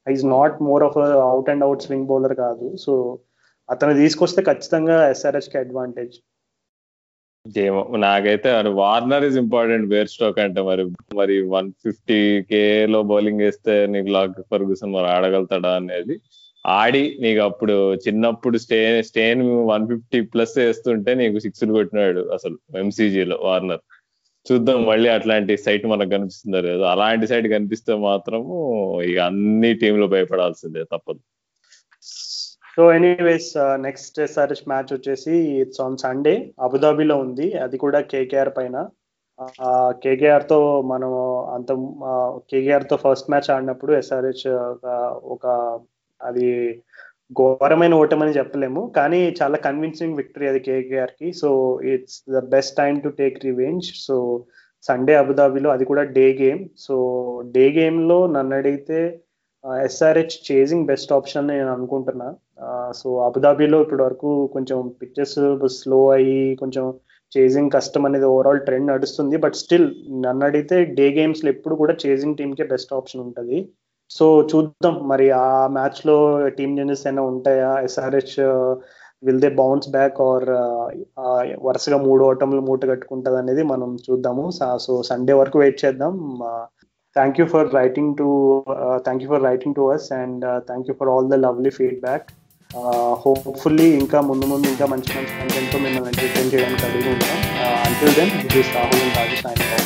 is not more of out and out swing bowler కాదు. So అతను తీసుకొస్తే ఖచ్చితంగా ఎస్ఆర్హెచ్కి అడ్వాంటేజ్ ఏమో నాకైతే మరి Warner is important where stoke అంటే మరి మరి వన్ ఫిఫ్టీ కే లో బౌలింగ్ వేస్తే నీకు లాక్ ఫర్గూసన్ మరి ఆడగలుగుతాడా అనేది ఆడి నీకు అప్పుడు చిన్నప్పుడు స్టే స్టేన్ వన్ ఫిఫ్టీ ప్లస్ వేస్తుంటే నీకు సిక్స్ కొట్టినాడు అసలు ఎంసీజీలో వార్నర్ చూద్దాం మళ్ళీ అట్లాంటి సైట్ మనకు కనిపిస్తుందో లేదు. అలాంటి సైట్ కనిపిస్తే మాత్రము ఇక అన్ని టీంలు భయపడాల్సిందే తప్పదు. So anyways next SRS match వచ్చేసి ఇట్స్ ఆన్ సండే అబుదాబిలో ఉంది. అది కూడా కేకేఆర్ పైన. కేకేఆర్తో మనం అంత కేకేఆర్తో ఫస్ట్ మ్యాచ్ ఆడినప్పుడు ఎస్ఆర్హెచ్ ఒక అది ఘోరమైన ఓటమని చెప్పలేము. కానీ చాలా కన్విన్సింగ్ విక్టరీ అది కేకేఆర్కి so it's the best time to take revenge so Sunday అబుదాబిలో అది కూడా డే గేమ్ సో డే గేమ్లో నన్ను అడిగితే ఎస్ఆర్హెచ్ చేజింగ్ బెస్ట్ ఆప్షన్ నేను అనుకుంటున్నా. సో అబుదాబిలో ఇప్పటి వరకు కొంచెం పిక్చర్స్ స్లో అయ్యి కొంచెం చేజింగ్ కష్టం అనేది ఓవరాల్ ట్రెండ్ నడుస్తుంది. బట్ స్టిల్ నన్ను అడిగితే డే గేమ్స్లో ఎప్పుడు కూడా చేజింగ్ టీమ్కే బెస్ట్ ఆప్షన్ ఉంటుంది. సో చూద్దాం. మరి ఆ మ్యాచ్లో టీమ్ చేంజెస్ అయినా ఉంటాయా? SRH will they bounce back or వరుసగా మూడు ఓటములు మూట కట్టుకుంటుంది అనేది మనం చూద్దాము. సో సండే వరకు వెయిట్ చేద్దాం. Thank you for writing to thank you for writing to us and thank you for all the lovely feedback hopefully ఇంకా ముందు ముందు ఇంకా మంచి మంచి కంటెంట్తో మిమ్మల్ని ఎంటర్టైన్ చేయడానికి అడిగి ఉంటాం. Until then this Rahul Raju సాయంత్రం